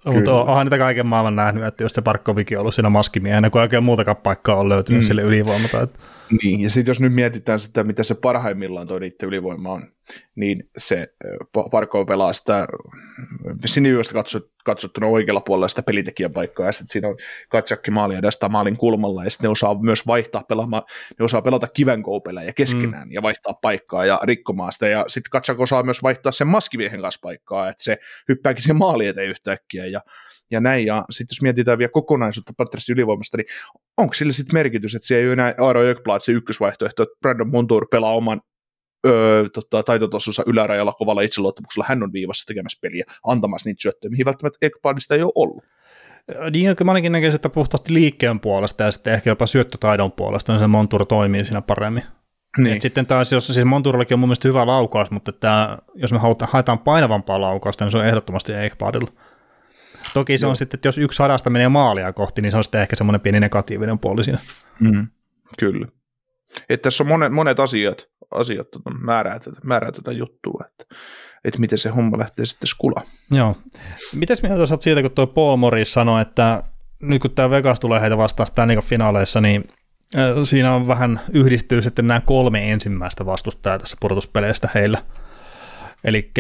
mutta onhan niitä kaiken maailman nähnyt, että jos se Parkkovikin on ollut siinä maskimiehenä, kun oikein muutakaan paikkaa on löytynyt mm. sille ylivoimalta. Että... Niin, ja sitten jos nyt mietitään sitä, mitä se parhaimmillaan toi niiden ylivoima on, niin se Parko pelaa sitä siniyöstä katsot, katsottuna oikealla puolella sitä pelitekijän paikkaa, ja sitten siinä on katsakki maali edessä maalin kulmalla, ja sitten ne osaa myös vaihtaa pelaamaan, ne osaa pelata kivenkoupelejä keskenään, mm. ja vaihtaa paikkaa ja rikkomaan sitä, ja sitten katsakki osaa myös vaihtaa sen maskimiehen kanssa paikkaa, että se hyppääkin sen maali eteen yhtäkkiä, ja ja näin. Ja sitten jos mietitään vielä kokonaisuutta Panthersin ylivoimasta, niin onko sillä sitten merkitys, että siellä ei ole enää Aaro Jökblad se ykkösvaihtoehto, että Brandon Montour pelaa oman öö, tota, taitotasonsa ylärajalla kovalla itseluottamuksella, hän on viivassa tekemässä peliä, antamassa niitä syöttöjä, mihin välttämättä Ekbladista ei ole ollut. Niin, että mä ainakin näkisin, että puhtaasti liikkeen puolesta ja sitten ehkä jopa syöttötaidon puolesta, niin se Montour toimii siinä paremmin. Niin. Et sitten taas, jos siis Montourillakin on mun mielestä hyvä laukaus, mutta että jos me haetaan painavampaa laukausta, niin se on ehdottomasti Ekbladilla. Toki se Joo. on sitten, että jos yksi sadasta menee maalia kohti, niin se on sitten ehkä semmoinen pieni negatiivinen puoli siinä. Mm, kyllä. Että tässä on monet, monet asiat, asiat tota, määrää, tätä, määrää tätä juttua, että, että miten se homma lähtee sitten skula. Joo. Mites mieltä sä siitä, kun tuo Paul Morris sanoi, että nyt kun tämä Vegas tulee heitä vastaan Stanley finaaleissa, niin siinä on vähän yhdistyy sitten nämä kolme ensimmäistä vastustajaa tässä pudotuspeleistä heillä. Eli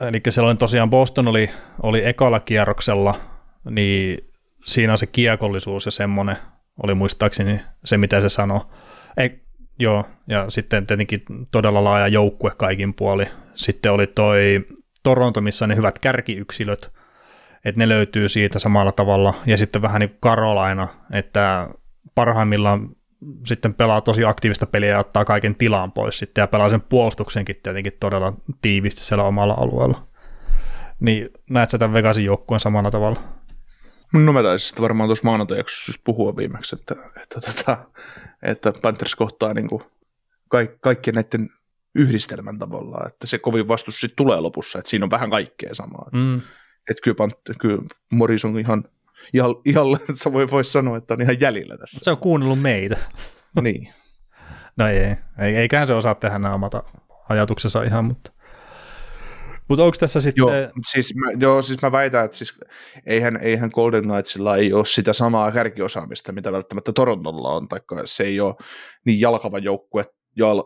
eli oli tosiaan Boston oli, oli ekalla kierroksella, niin siinä se kiekollisuus ja semmoinen, oli muistaakseni se, mitä se sanoi. Ei, joo, ja sitten tietenkin todella laaja joukkue kaikin puoli. Sitten oli toi Toronto, missä ne hyvät kärkiyksilöt, että ne löytyy siitä samalla tavalla, ja sitten vähän niin kuin Carolina, että parhaimmillaan sitten pelaa tosi aktiivista peliä ja ottaa kaiken tilaan pois sitten, ja pelaa sen puolustuksenkin tietenkin todella tiivisti siellä omalla alueella. Niin näet sä tämän Vegasin joukkueen samalla tavalla? No mä taisin sitten varmaan tuossa maanantajaksossa just puhua viimeksi, että, että, että, että Panthers kohtaa niin kuin kaik, kaikkien näiden yhdistelmän tavallaan, että se kovin vastus sitten tulee lopussa, että siinä on vähän kaikkea samaa. Mm. Että kyllä, Pant- kyllä Morris on ihan, ihan, ihan sä voi, voi sanoa, että on ihan jäljellä tässä. Se on kuunnellut meitä. niin. No ei, ei, eiköhän se osaa tehdä nämä omat ajatuksensa ihan, mutta mutta onko tässä sitten... Joo, siis mä, joo, siis mä väitän, että siis eihän, eihän Golden Knightsilla ei ole sitä samaa kärkiosaamista, mitä välttämättä Torontolla on, tai se ei ole niin jalkava joukkue,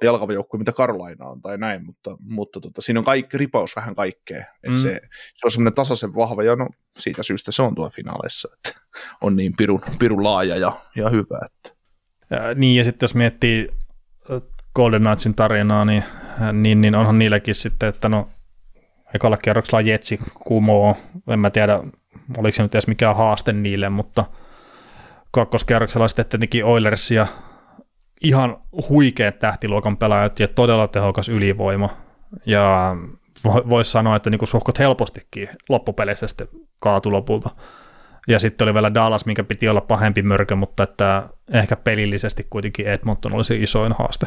jalkava joukkue, mitä Carolina on tai näin, mutta, mutta tota, siinä on kaikki, ripaus vähän kaikkea, että mm. se, se on semmoinen tasaisen vahva, ja no siitä syystä se on tuo finaaleissa, että on niin pirun, pirun laaja ja, ja hyvä. Että. Ja, niin, ja sitten jos miettii Golden Knightsin tarinaa, niin, niin, niin onhan niilläkin sitten, että no ekalla kierroksella Jetsi kumoo, en mä tiedä, oliko se nyt edes mikään haaste niille, mutta kakkoskierroksella sitten tietenkin Oilers ja ihan huikeat tähtiluokan pelaajat ja todella tehokas ylivoima. Ja voisi sanoa, että niin suhkot helpostikin loppupeleissä sitten kaatu lopulta. Ja sitten oli vielä Dallas, minkä piti olla pahempi mörkö, mutta että ehkä pelillisesti kuitenkin Edmonton olisi isoin haaste.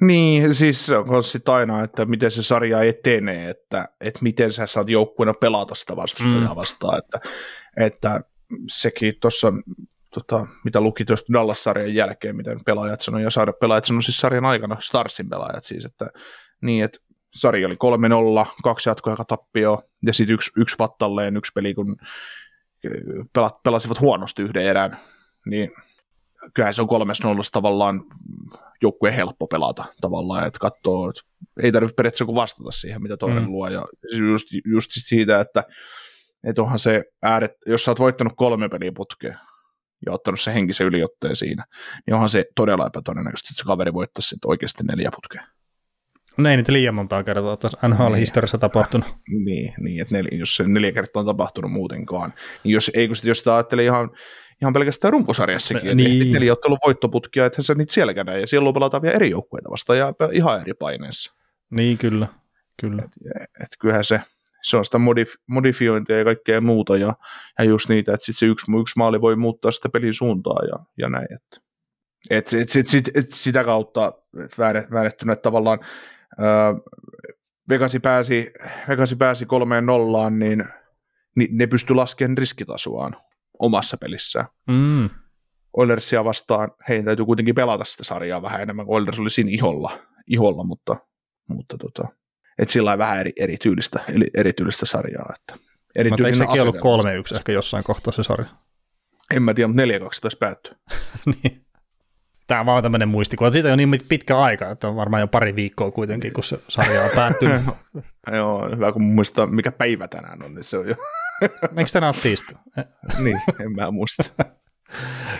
Niin, siis se on sitten aina, että miten se sarja etenee, että, että miten sä saat joukkueena pelata sitä vastustajaa mm. vastaan, että, että sekin tuossa, tota, mitä luki tuosta Dallas-sarjan jälkeen, miten pelaajat sanoi, ja saada pelaajat sanoi siis sarjan aikana, Starsin pelaajat siis, että niin, että sarja oli 3-0, kaksi jatkoaikatappio, ja sitten yksi, yksi vattalleen, yksi peli, kun pelat, pelasivat huonosti yhden erään, niin kyllähän se on kolmes nollassa tavallaan joukkueen helppo pelata tavallaan, että katsoo, että ei tarvitse periaatteessa kuin vastata siihen, mitä toinen mm. luo, ja just, just siitä, että, että onhan se ääret, jos sä oot voittanut kolme peliä putkeen, ja ottanut se henkisen yliotteen siinä, niin onhan se todella epätodennäköistä, että se kaveri voittaisi sitten oikeasti neljä putkea. No ei niitä liian montaa kertaa tässä NHL-historiassa niin. tapahtunut. Niin, niin että nel, jos se neljä kertaa on tapahtunut muutenkaan. Niin jos, ei kun sit, jos sitä ajattelee ihan ihan pelkästään runkosarjassakin, niin. eli ottelun voittoputkia, että sä niitä selkä näin, ja siellä pelataan vielä eri joukkueita vastaan ja ihan eri paineessa. Niin, kyllä. kyllä. Et, et kyllähän se, se on sitä modif- modifiointia ja kaikkea muuta, ja, ja just niitä, että sit se yksi, yksi maali voi muuttaa sitä pelin suuntaa ja, ja näin. Että. Et, et, sit, sit, et sitä kautta väännettynä, tavallaan ää, Vegasi pääsi, Vegasi pääsi kolmeen nollaan, niin, niin ne pystyi laskemaan riskitasoaan omassa pelissään. Mm. Oilersia vastaan heidän täytyy kuitenkin pelata sitä sarjaa vähän enemmän, kun Oilers oli siinä iholla, iholla mutta, mutta tota, et sillä vähän eri, erityylistä, erityylistä sarjaa. Että erityylinen eikö sekin ollut 3-1 ehkä jossain kohtaa se sarja? En mä tiedä, mutta 4-2 taisi päättyä. niin. Tämä on vaan tämmöinen muistikuva. Siitä on niin pitkä aika, että on varmaan jo pari viikkoa kuitenkin, kun se sarja on päättynyt. Joo, hyvä kun muistaa, mikä päivä tänään on, niin se on jo Eikö tänään ole tiistai? niin, en mä muista.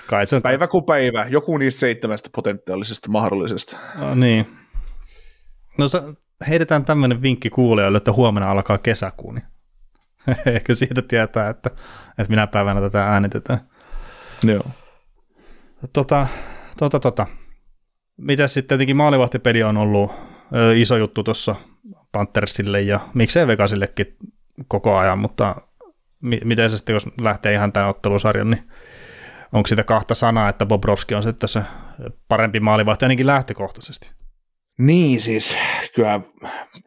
Kai se on päivä kuin päivä, joku niistä seitsemästä potentiaalisesta mahdollisesta. No, niin. No heitetään tämmöinen vinkki kuulijoille, että huomenna alkaa kesäkuu, niin ehkä siitä tietää, että, että minä päivänä tätä äänitetään. Joo. Tota, tota, tota. Mitäs sitten tietenkin maalivahtipeli on ollut ö, iso juttu tuossa Panthersille ja miksei Vegasillekin koko ajan, mutta miten se sitten, jos lähtee ihan tämän ottelusarjan, niin onko sitä kahta sanaa, että Bobrovski on sitten se parempi maalivahti ainakin lähtökohtaisesti? Niin, siis kyllä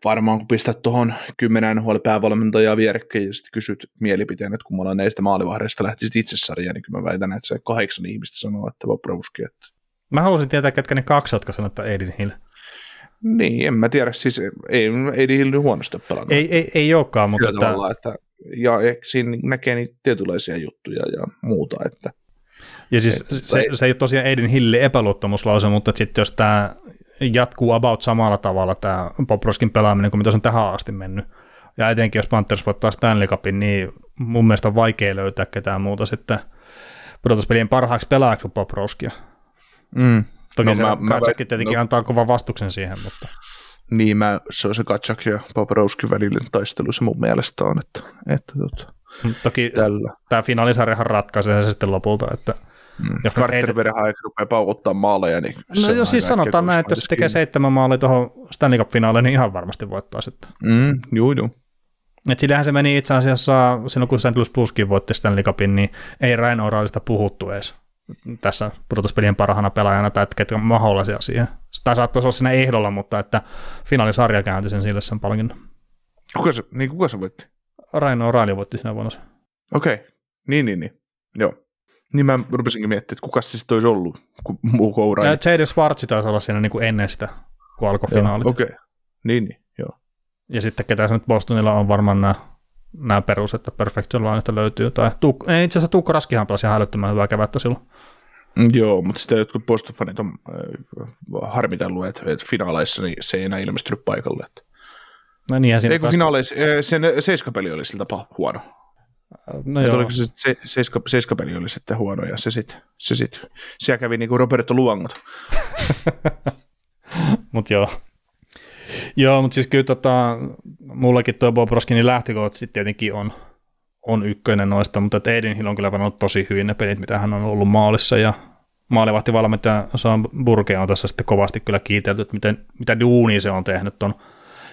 varmaan kun pistät tuohon kymmenen NHL päävalmentajaa vierekkäin ja sitten kysyt mielipiteen, että ollaan näistä maalivahdeista lähtisit itse sarjaan, niin kyllä mä väitän, että se kahdeksan ihmistä sanoo, että Bobrovski. Että... Mä haluaisin tietää, ketkä ne kaksi, jotka sanoo, että Edin Hill. Niin, en mä tiedä, siis ei Edin Hill huonosti pelannut. Ei, ei, ei olekaan, mutta... Että... että ja siinä näkee niitä tietynlaisia juttuja ja muuta. Että, ja siis että, se, se ei ole tosiaan Aiden Hilli epäluottamuslause, mutta sitten jos tämä jatkuu about samalla tavalla tämä Poproskin pelaaminen kuin mitä se on tähän asti mennyt, ja etenkin jos Panthers voittaa Stanley Cupin, niin mun mielestä on vaikea löytää ketään muuta sitten pudotuspelien parhaaksi pelaajaksi kuin Poproskia. Mm. Toki no, se mä, mä, tietenkin no, antaa kovan vastuksen siihen, mutta... Niin, mä, se on se Katsak ja Paparowski välinen taistelu se mun mielestä on, että, että tota, Toki tällä. tämä finaalisarjahan ratkaisee se sitten lopulta, että Mm. Jos Carter heitä- Verhaek rupeaa paukuttaa maaleja, niin No jos siis sanotaan näin, että jos se tekee seitsemän maalia tuohon Stanley Cup-finaaliin, niin ihan varmasti voittaa sitten. Mm, juu, juu. Et sillähän se meni itse asiassa, silloin kun St. Louis Blueskin voitti Stanley Cupin, niin ei Ryan O'Reillysta puhuttu edes tässä pudotuspelien parhaana pelaajana, tai että ketkä on mahdollisia siihen. Tai saattaisi olla siinä ehdolla, mutta että finaalisarja käänti sen sille sen palkinnon. Kuka se, niin kuka se voitti? Ryan O'Reilly voitti siinä vuonna. Okei, okay. niin, niin, niin. Joo. Niin mä rupesinkin miettimään, että kuka se sitten olisi ollut, kun muu kuin O'Reilly. Ja J.D. Schwartz taisi olla siinä niin kuin ennen sitä, kun alkoi finaalit. Okei, okay. niin, niin, joo. Ja sitten ketä se nyt Bostonilla on varmaan nämä, nämä perus, että Perfection Lineista löytyy. Tai Tuk, ei, itse asiassa Tuukka Raskihan pelasi ihan älyttömän hyvää kevättä silloin. Mm, Joo, mutta sitä jotkut Boston-fanit on äh, harmitellut, että, että finaaleissa niin se ei enää ilmestynyt paikalle. Että. No niin, siinä Ei kun taas- finaaleissa, äh, sen seiskapeli oli siltä huono. no Joo. joo. Oliko se, se seiska, seiskapeli oli sitten huono ja se sitten, se sit, siellä kävi niin kuin Roberto Luangot. Mutta joo. Joo, mutta siis kyllä tota, mullekin tuo Bob Roskinin lähtökohta sitten tietenkin on, on ykkönen noista, mutta Aiden Hill on kyllä pelannut tosi hyvin ne pelit, mitä hän on ollut maalissa ja maalivahtivalmentaja Sam Burke on tässä sitten kovasti kyllä kiitelty, että miten, mitä duunia se on tehnyt ton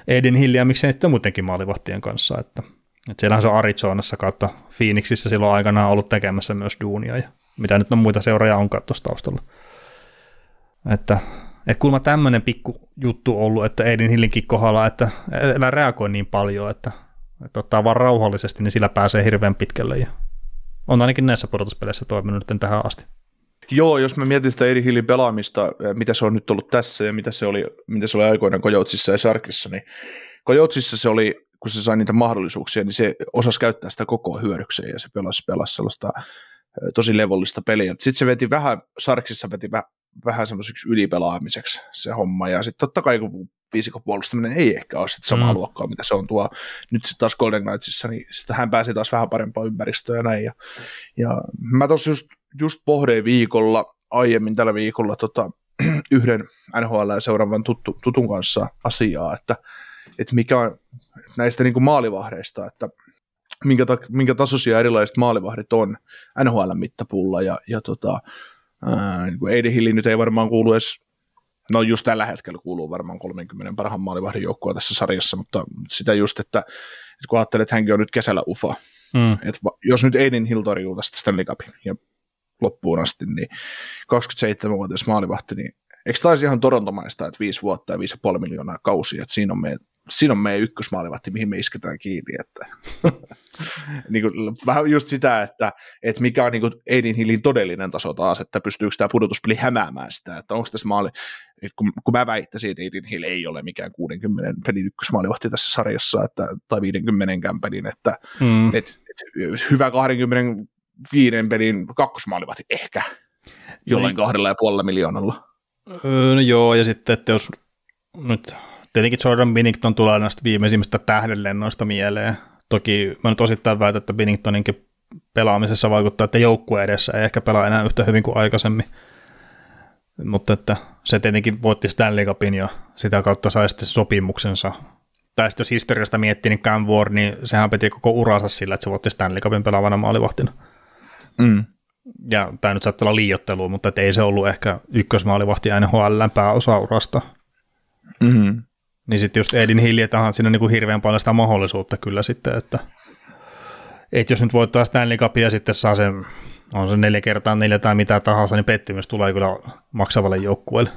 Aiden Hill ja miksei sitten muutenkin maalivahtien kanssa, että, että siellähän se on Arizonassa kautta Phoenixissa silloin aikanaan ollut tekemässä myös duunia ja mitä nyt on muita seuraajia onkaan tuossa taustalla. Että et kuulemma tämmöinen pikku juttu ollut, että Aiden Hillinkin kohdalla, että älä reagoi niin paljon, että, että ottaa vaan rauhallisesti, niin sillä pääsee hirveän pitkälle. Ja on ainakin näissä pudotuspeleissä toiminut tähän asti. Joo, jos mä mietin sitä Eri Hillin pelaamista, mitä se on nyt ollut tässä ja mitä se oli, mitä se oli aikoinaan Kojoutsissa ja Sarkissa, niin Kojoutsissa se oli, kun se sai niitä mahdollisuuksia, niin se osasi käyttää sitä koko hyödykseen ja se pelasi, pelasi sellaista tosi levollista peliä. Sitten se veti vähän, Sarksissa veti väh- vähän semmoiseksi ylipelaamiseksi se homma, ja sitten totta kai kun viisikon puolustaminen ei ehkä ole sit samaa Mm. luokkaa, mitä se on tuo nyt sitten taas Golden Knightsissa, niin sitten hän pääsi taas vähän parempaan ympäristöön ja näin, ja, ja mä tuossa just, just pohdin viikolla, aiemmin tällä viikolla tota, yhden NHL seuraavan tuttu, tutun kanssa asiaa, että, että mikä on näistä niin kuin maalivahdeista, että minkä, ta, minkä tasoisia erilaiset maalivahdit on NHL-mittapulla, ja, ja tota, ää, niin Eidi Hilli nyt ei varmaan kuulu edes, no just tällä hetkellä kuuluu varmaan 30 parhaan maalivahdin joukkoa tässä sarjassa, mutta sitä just, että, että kun ajattelet, että hänkin on nyt kesällä ufa, Mm. että jos nyt Aiden Hill torjuu tästä Stanley Cupin ja loppuun asti, niin 27-vuotias maalivahti, niin eikö taisi ihan torontomaista, että viisi vuotta ja 5,5 miljoonaa kausia, että siinä on meidän, siinä on meidän ykkösmaalivahti, mihin me isketään kiinni, että niin kuin, vähän just sitä, että, että mikä on niin kuin Aiden Hillin todellinen taso taas, että pystyykö tämä pudotuspeli hämäämään sitä, että onko tässä maali, että kun, kun mä väittäisin, että Aiden Hill ei ole mikään 60 pelin ykkösmaalivahti tässä sarjassa, että, tai 50 pelin, että Mm. et, et, hyvä 25 pelin kakkosmaalivahti ehkä jollain Niin. kahdella ja puolella miljoonalla. Öö, no joo, ja sitten, että jos nyt tietenkin Jordan Binnington tulee näistä viimeisimmistä tähdenlennoista mieleen. Toki mä nyt osittain väitän, että Binningtoninkin pelaamisessa vaikuttaa, että joukkue edessä ei ehkä pelaa enää yhtä hyvin kuin aikaisemmin. Mutta että se tietenkin voitti Stanley Cupin ja sitä kautta sai sitten sopimuksensa. Tai sitten jos historiasta miettii, niin Cam Ward, niin sehän piti koko uransa sillä, että se voitti Stanley Cupin pelaavana maalivahtina. Mm. Ja tämä nyt saattaa olla liiottelua, mutta ei se ollut ehkä ykkösmaalivahti NHL pääosa urasta. Mm-hmm. Niin sitten just Edin Hill, että onhan siinä niinku hirveän paljon sitä mahdollisuutta kyllä sitten, että et jos nyt voittaa Stanley Cupia ja sitten saa sen, on se neljä kertaa neljä tai mitä tahansa, niin pettymys tulee kyllä maksavalle joukkueelle.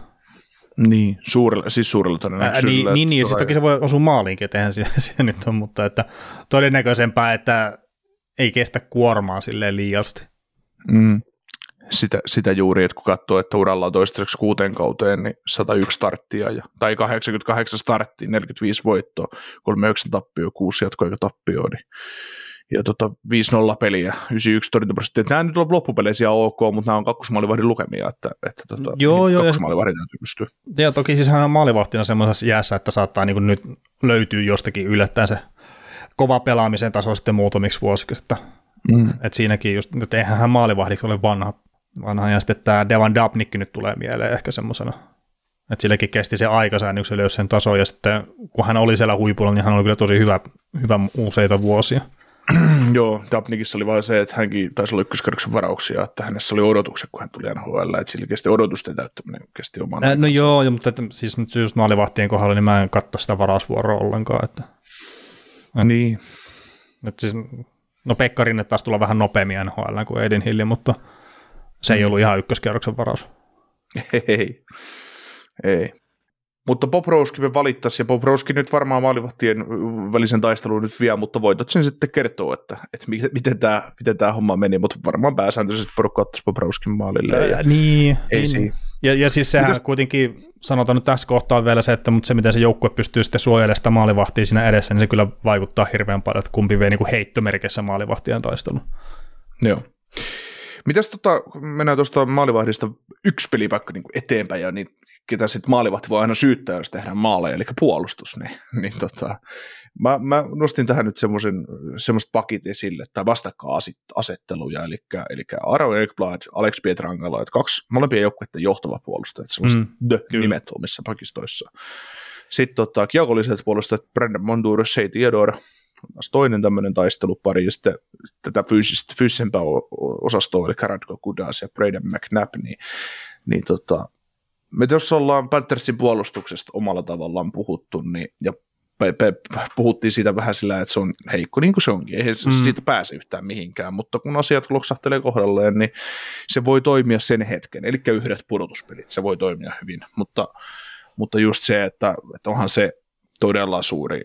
Niin, suurella, siis suurella Ää, todennäköisyydellä. niin, niin, niin, siis toki se voi osua maaliinkin, että eihän se, se nyt on, mutta että todennäköisempää, että ei kestä kuormaa silleen liiasti. Mm. Sitä, sitä juuri, että kun katsoo, että uralla on toistaiseksi kuuteen kauteen, niin 101 starttia, ja, tai 88 starttia, 45 voittoa, 39 tappio, 6 jatkoaika tappioa, niin ja tota, 5-0 peliä, 91 torjuntaprosenttia. Nämä nyt on loppupeleissä ihan ok, mutta nämä on kakkosmaalivahdin lukemia, että, että tota, Joo, joo, ja- kakkosmaalivahdin täytyy pystyä. Ja toki siis hän on maalivahtina semmoisessa jäässä, että saattaa niin nyt löytyy jostakin yllättäen se kova pelaamisen taso sitten muutamiksi vuosiksi, että, Mm. että siinäkin just, että eihän hän maalivahdiksi ole vanha, vanha ja sitten tämä Devan Dubnik nyt tulee mieleen ehkä semmoisena että sillekin kesti se aikasäännöksi ylös sen taso, ja sitten kun hän oli siellä huipulla, niin hän oli kyllä tosi hyvä, hyvä useita vuosia. Joo, Dabnikissa oli vain se, että hänkin taisi olla ykköskerroksen varauksia, että hänessä oli odotukset, kun hän tuli NHL, että sillä kesti odotusten täyttäminen kesti oman Ää, No joo, mutta että, siis nyt just maalivahtien kohdalla, niin mä en katso sitä varausvuoroa ollenkaan. Että, Niin, että siis, no Pekkarinen taas tulla vähän nopeammin NHL kuin Edin Hilli, mutta se ei ollut ihan ykköskerroksen varaus. ei, ei. Mutta Bobrovski me valittaisi, ja Bobrovski nyt varmaan maalivahtien välisen taistelun nyt vie, mutta voitot sen sitten kertoo, että, että miten, miten, tämä, miten tämä homma meni, mutta varmaan pääsääntöisesti porukka ottaisi Bobrovskin maalille. Ja, Ja, niin, ei niin. Ja, ja siis sehän Mitäs- kuitenkin, sanotaan nyt tässä kohtaa vielä se, että mutta se miten se joukkue pystyy sitten suojelemaan sitä maalivahtia siinä edessä, niin se kyllä vaikuttaa hirveän paljon, että kumpi vie niin kuin heittomerkissä maalivahtien taistelun. Joo. Mitäs tota, mennään tuosta maalivahdista yksi pelipaikka niin eteenpäin, ja niin, ketä sitten maalivahti voi aina syyttää, jos tehdään maaleja, eli puolustus, niin, niin tota, mä, mä, nostin tähän nyt semmoisen, semmoista pakit esille, tai vastakkainasetteluja, eli, eli Aro Ekblad, Alex Pietrangelo, että kaksi molempien joukkueiden johtava puolustaja, että semmoiset Mm, mm, nimet omissa pakistoissa. Sitten tota, kiekolliset puolustajat, Brandon Montour, Shea Theodore, toinen tämmöinen taistelupari, ja sitten tätä fyysistä, fyysisempää osastoa, eli Radko Kudas ja Braden McNabb, niin, niin tota, me jos ollaan Panthersin puolustuksesta omalla tavallaan puhuttu, niin, ja pe, pe, puhuttiin siitä vähän sillä, että se on heikko, niin kuin se onkin, eihän Mm. siitä pääse yhtään mihinkään, mutta kun asiat loksahtelee kohdalleen, niin se voi toimia sen hetken, eli yhdet pudotuspelit, se voi toimia hyvin, mutta, mutta just se, että, että onhan se todella suuri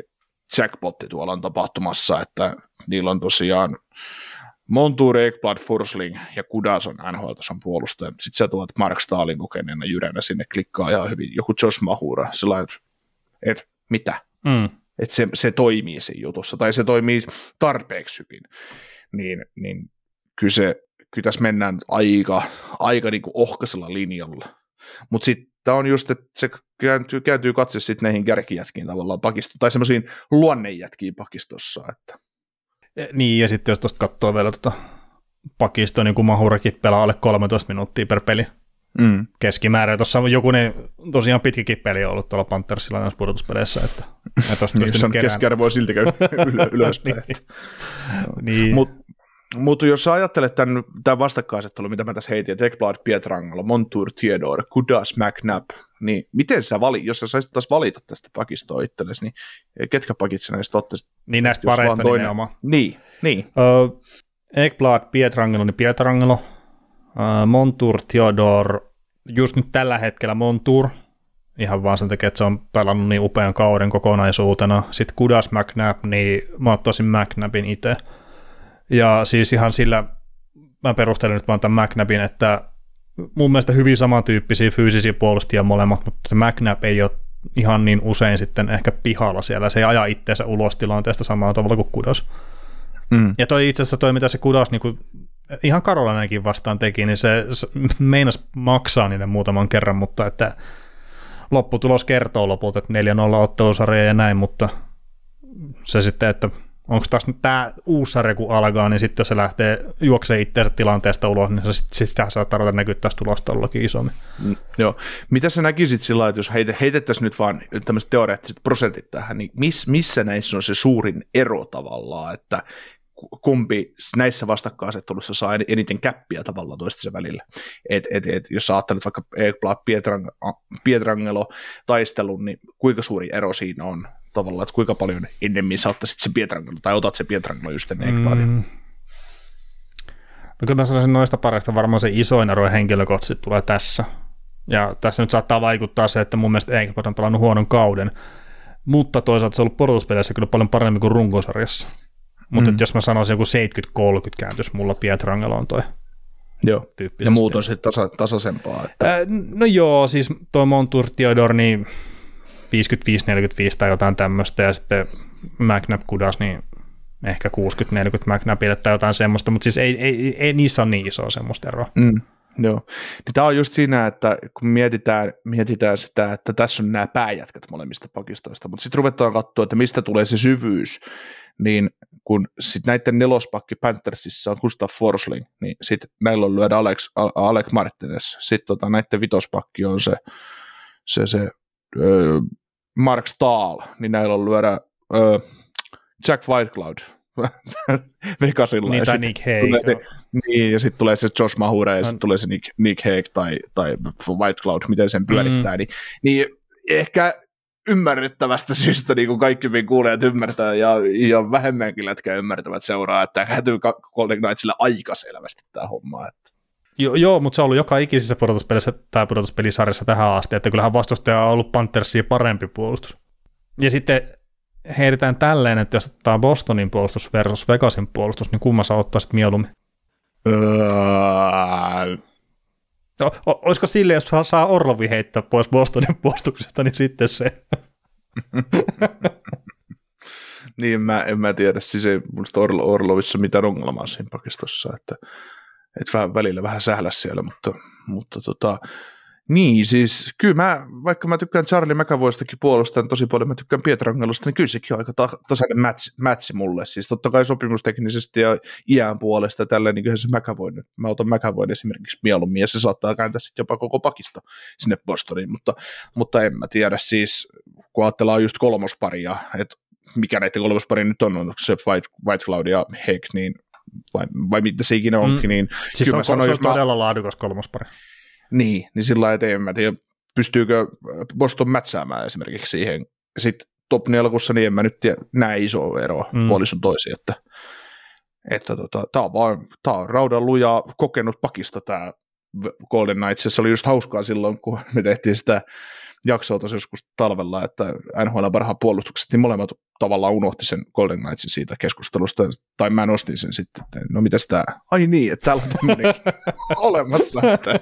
jackpotti tuolla on tapahtumassa, että niillä on tosiaan Montour, Ekblad, Forsling ja Kudas on NHL-tason puolustaja. Sitten sä tuot Mark Stalin kokeneena jyränä sinne klikkaa ihan hyvin. Joku Josh Mahura, sillä että et, mitä? Mm. Että se, se toimii siinä jutussa, tai se toimii tarpeeksi hyvin. Niin, niin kyllä, se, kyllä tässä mennään aika, aika niin ohkaisella linjalla. Mutta sitten on just, että se kääntyy, kääntyy katse sitten näihin kärkijätkiin tavallaan pakisto, tai semmoisiin luonnejätkiin pakistossa, että Eh, Niin, ja sitten jos tuosta katsoo vielä tota pakistoa, niin kuin Mahurakin pelaa alle 13 minuuttia per peli mm. keskimäärin. Tuossa on joku niin, tosiaan pitkikin peli on ollut tuolla Panthersilla näissä pudotuspeleissä, että, että tuossa niin, keskiarvo on silti käy ylö, ylöspäin. Niin. niin. Mutta mut jos sä ajattelet tämän, tämän vastakkainasettelun, mitä mä tässä heitin, että Ekblad, Pietrangelo, Montour, Theodore, Kudas, McNabb, niin miten sä vali, jos sä saisit taas valita tästä pakistoa itsellesi, niin ketkä pakit sä näistä ottaisit? niin näistä pareista toinen- nimenomaan. Niin, niin. Öö, Ekblad, Pietrangelo, niin Pietrangelo. Öö, Montour, Theodor, just nyt tällä hetkellä Montour, ihan vaan sen takia, että se on pelannut niin upean kauden kokonaisuutena. Sitten Kudas McNabb, niin mä ottaisin McNabbin itse. Ja siis ihan sillä, mä perustelen nyt vaan tämän McNabbin, että mun mielestä hyvin samantyyppisiä fyysisiä puolustajia molemmat, mutta se McNabb ei ole ihan niin usein sitten ehkä pihalla siellä. Se ei aja itseensä ulos tilanteesta samalla tavalla kuin Kudas. Mm. Ja toi itse asiassa toi, mitä se Kudas niinku, ihan Karolanenkin vastaan teki, niin se, se meinas maksaa niiden muutaman kerran, mutta että lopputulos kertoo lopulta, että 4-0 ottelusarja ja näin, mutta se sitten, että onko taas nyt tämä uusi sarja kun alkaa, niin sitten jos se lähtee juoksemaan itseänsä tilanteesta ulos, niin se sitten sitä saattaa ruveta näkyä taas tulostaulullakin isommin. Mm, Joo. Mitä sä näkisit sillä että jos heite, heitettäisiin nyt vaan tämmöiset teoreettiset prosentit tähän, niin miss, missä näissä on se suurin ero tavallaan, että ku- kumpi näissä vastakkainasetteluissa saa en- eniten käppiä tavallaan toistensa välillä. Et, et, et, jos sä ajattelet vaikka Ekblad Pietrang, Pietrangelo taistelun, niin kuinka suuri ero siinä on tavallaan, että kuinka paljon ennemmin sä ottaisit se Pietrangelo, tai otat se Pietrangelo just ennen. Mm. No kyllä mä sanoisin noista pareista varmaan se isoin ero henkilökohtaisesti tulee tässä. Ja tässä nyt saattaa vaikuttaa se, että mun mielestä Enkblad on pelannut huonon kauden, mutta toisaalta se on ollut pudotuspeleissä kyllä paljon paremmin kuin runkosarjassa. Mutta Mm. jos mä sanoisin joku 70-30 kääntys mulla Pietrangeloon toi Joo. Ja muut on sitten tasa, tasaisempaa. Että, Ää, no joo, siis toi Montour Theodore, niin 55-45 tai jotain tämmöistä, ja sitten McNabb Kudas, niin ehkä 60-40 McNabbille tai jotain semmoista, mutta siis ei, ei, ei niissä ole niin isoa semmoista eroa. Mm, joo. Niin tämä on just siinä, että kun mietitään, mietitään sitä, että tässä on nämä pääjätkät molemmista pakistoista, mutta sitten ruvetaan katsoa, että mistä tulee se syvyys, niin kun sitten näiden nelospakki Panthersissa on Gustav Forsling, niin sitten näillä on lyödä Alex, A- Alec Martinez, sitten tota, näiden vitospakki on se, se, se Mark Stahl, niin näillä on lyödä ö, Jack Whitecloud Vegasilla. Niin, ja tai sit Nick Hague. se, niin, ja sitten tulee se Josh Mahure ja sitten tulee se Nick, Nick Hague tai, tai Whitecloud, miten sen pyörittää, Mm. niin, niin ehkä ymmärrettävästä syystä niin kuin kaikki meidän kuulijat ymmärtää ja, ja vähemmänkin lätkä ymmärtävät seuraa, että hätyy Golden Knightsille aika selvästi tämä homma. Että. Jo, joo, mutta se on ollut joka ikisessä pudotuspelissä tai pudotuspelisarjassa tähän asti, että kyllähän vastustaja on ollut Panthersia parempi puolustus. Ja sitten heitetään tälleen, että jos ottaa Bostonin puolustus versus Vegasin puolustus, niin kummassa ottaisit mieluummin? Öö, O, o, olisiko sille, jos saa, Orlovi heittää pois Bostonin puolustuksesta, niin sitten se. niin mä, en mä tiedä, siis ei Orlo, Orlovissa mitään ongelmaa siinä pakistossa, että, että välillä vähän sählä siellä, mutta, mutta tota, niin siis kyllä mä, vaikka mä tykkään Charlie McAvoystakin puolustan tosi paljon, mä tykkään Pietrangelosta, niin kyllä sekin on aika ta- tasainen match, matchi mulle, siis totta kai sopimusteknisesti ja iän puolesta tälleen, niin se McAvoy, nyt- mä otan McAvoyn esimerkiksi mieluummin, ja se saattaa kääntää sitten jopa koko pakista sinne Bostoniin, mutta, mutta en mä tiedä siis, kun ajatellaan just kolmosparia, että mikä näiden kolmospari nyt on, onko se White, White Cloud ja Heck, niin vai, vai mitä se ikinä onkin, Mm. niin Siis Kyllä on, mä sanoin, se on jos mä- todella laadukas kolmospari. niin, niin sillä lailla, että en mä tiedä, pystyykö Boston mätsäämään esimerkiksi siihen. Sitten top nelkussa, niin en mä nyt tiedä, näe iso eroa Mm. puolison toisiin, että, että tota, tää on vaan, tää on raudan luja kokenut pakista tää Golden Knights, se oli just hauskaa silloin, kun me tehtiin sitä jaksoa tuossa joskus talvella, että NHL parhaat puolustukset, niin molemmat tavallaan unohti sen Golden Knightsin siitä keskustelusta, tai mä nostin sen sitten, että no mitäs tää, ai niin, että täällä on olemassa, että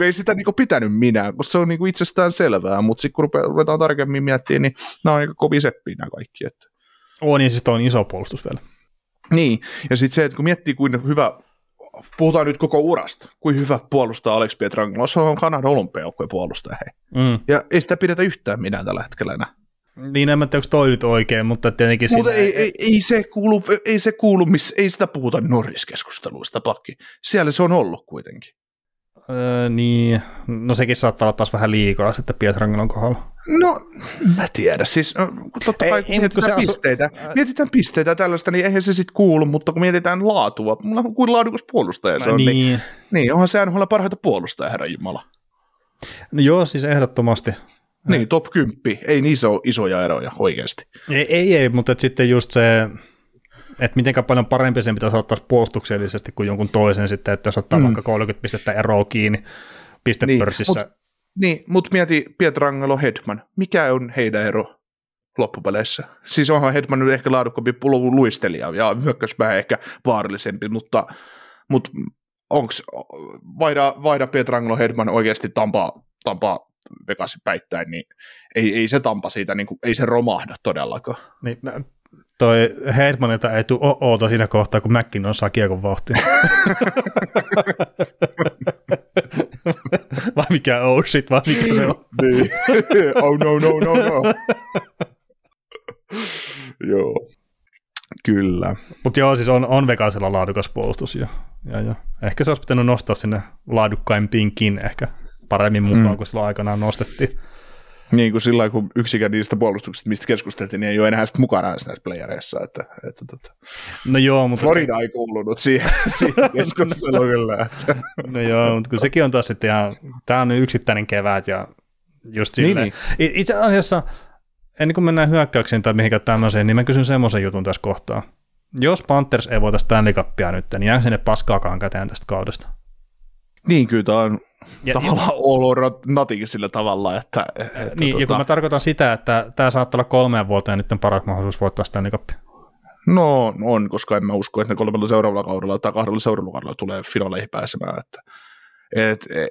ei sitä niinku pitänyt minä, koska se on niinku itsestään selvää, mutta sitten kun rupe- ruvetaan tarkemmin miettimään, niin nämä on aika kovin seppiä nämä kaikki. Että. On, niin siis toi on iso puolustus vielä. Niin, ja sitten se, että kun miettii kuinka hyvä, puhutaan nyt koko urasta, kuin hyvä puolustaa Alex Pietrangelo, se on Kanadan olympiajoukkueen puolustaja, hei. Mm. Ja ei sitä pidetä yhtään minä tällä hetkellä enää. Niin en mä tiedä, onko toi nyt oikein, mutta tietenkin Mutta ei, ei, ei, se kuulu, ei se kuulu, miss, ei sitä puhuta Norris-keskusteluista, pakki. Siellä se on ollut kuitenkin. Öö, niin, no sekin saattaa olla taas vähän liikaa sitten Pietrangelon kohdalla. No, mä tiedä. Siis no, kun totta Ei- kai kun ei, kun mietitään se asu- pisteitä, mietitään pisteitä tällaista, niin eihän se sitten kuulu, mutta kun mietitään laatua, mulla on kuin laadukas puolustaja se on, niin, niin, niin. onhan se NHL parhaita puolustajia, herra Jumala. No joo, siis ehdottomasti. Niin, top 10, ei niin iso, isoja eroja oikeasti. Ei, ei, ei mutta sitten just se, että miten paljon parempi sen pitäisi ottaa puolustuksellisesti kuin jonkun toisen sitten, että jos ottaa Mm. vaikka 30 pistettä eroa kiinni pistepörssissä. Niin, Niin, mutta mieti Pietrangelo Hedman, mikä on heidän ero loppupeleissä? Siis onhan Hedman nyt ehkä laadukkaampi luistelija ja hyökkäyspää ehkä vaarallisempi, mutta, mutta onko vaihda, vaihda Pietrangelo Hedman oikeasti Tampa, Tampa Vegasin päittäin, niin ei, ei se Tampa siitä, niin kuin, ei se romahda todellakaan. Niin, toi Hedmanilta ei tule oota siinä kohtaa, kun McKinnon saa kiekon vauhtia. vai mikä oh shit, vai mikä se on. Niin. oh no, no, no, no. Joo. Kyllä. Mutta joo, siis on, on Vegasilla laadukas puolustus jo. Ja, ja. Ehkä se olisi pitänyt nostaa sinne laadukkaimpiinkin ehkä paremmin mukaan, Mm. kuin silloin aikanaan nostettiin. Niin kuin sillä kun yksikään niistä puolustuksista, mistä keskusteltiin, niin ei ole enää mukana näissä playereissa. Että, että, että. No joo, mutta, Florida ei kuulunut siihen, siihen keskusteluun kyllä. Että. no joo, mutta kun sekin on taas sitten ihan, tämä on yksittäinen kevät ja just silleen. Niin, I- Itse asiassa, ennen kuin mennään hyökkäyksiin tai mihinkään tämmöiseen, niin mä kysyn semmoisen jutun tässä kohtaa. Jos Panthers ei voita Stanley Cupia nyt, niin jääkö sinne paskaakaan käteen tästä kaudesta? niin kyllä tämä on Ja, tavallaan olo natikin sillä tavalla, että, että niin, ja kun tota, mä tarkoitan sitä, että tämä saattaa olla kolmeen vuoteen nyt paras mahdollisuus voittaa Stanley Cupia. No on, koska en mä usko, että ne kolmella seuraavalla kaudella tai kahdella seuraavalla kaudella tulee finaaleihin pääsemään. Että, et, et,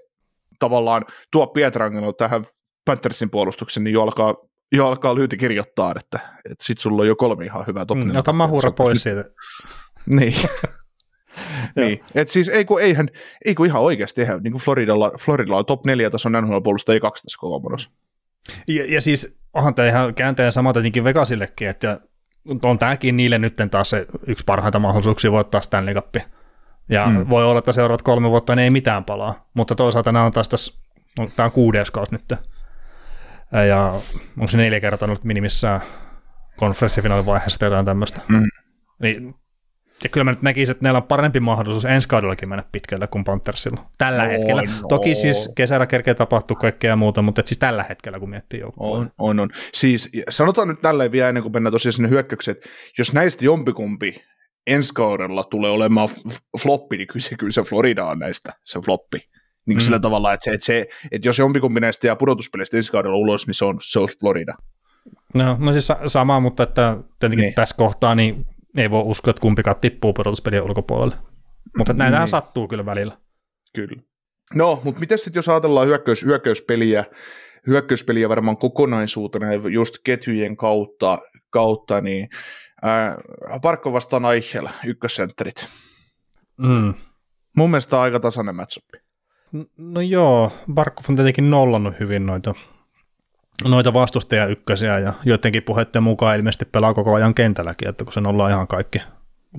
tavallaan tuo Pietrangelo tähän Panthersin puolustuksen, niin jo alkaa, jo alkaa lyyti kirjoittaa, että, että sit sulla on jo kolme ihan hyvää top Mm, ota mahura pois siitä. Niin. niin. Et siis ei kun, eihän, ei kun ihan oikeasti, eihän, niin kuin Floridalla, Floridalla on top 4 tason NHL-puolustajia kaksi tässä koko muodossa. Ja, ja siis onhan tämä ihan käänteen sama tietenkin Vegasillekin, että on tämäkin niille nyt taas se yksi parhaita mahdollisuuksia voittaa Stanley Cup. Ja Mm. voi olla, että seuraavat kolme vuotta ne ei mitään palaa, mutta toisaalta nämä on taas tässä, no, tämä on kuudes kausi nyt. ja onko se neljä kertaa ollut minimissään konferenssifinaalin vaiheessa tai jotain tämmöistä. Mm. Niin, ja kyllä mä nyt näkisin, että neillä on parempi mahdollisuus ensi kaudellakin mennä pitkälle kuin Panthersilla. Tällä no, hetkellä. No. Toki siis kesällä kerkeä tapahtuu kaikkea muuta, mutta siis tällä hetkellä, kun miettii joukkoa. On, on, on. Siis sanotaan nyt tälleen vielä ennen kuin mennään tosiaan sinne hyökkäykseen, että jos näistä jompikumpi ensi kaudella tulee olemaan floppi, niin kyllä se, kyllä se Florida on näistä se floppi. Niin mm. sillä tavalla, että, se, että, se, että jos jompikumpi näistä jää pudotuspeleistä ensi kaudella ulos, niin se on, se on Florida. No, no siis sama, mutta että tietenkin niin. tässä kohtaa niin ei voi uskoa, että kumpikaan tippuu pudotuspelien ulkopuolelle. Mutta näitähän niin. sattuu kyllä välillä. Kyllä. No, mutta miten sitten jos ajatellaan hyökkäys, hyökkäyspeliä, hyökkäyspeliä varmaan kokonaisuutena just ketjujen kautta, kautta niin ää, Parkko vastaan Aichel, ykkössentterit. Mm. Mun mielestä aika tasainen matchup. No joo, Barkov on tietenkin nollannut hyvin noita, noita vastustaja ykkösiä ja joidenkin puheiden mukaan ilmeisesti pelaa koko ajan kentälläkin, että kun se nollaa ihan kaikki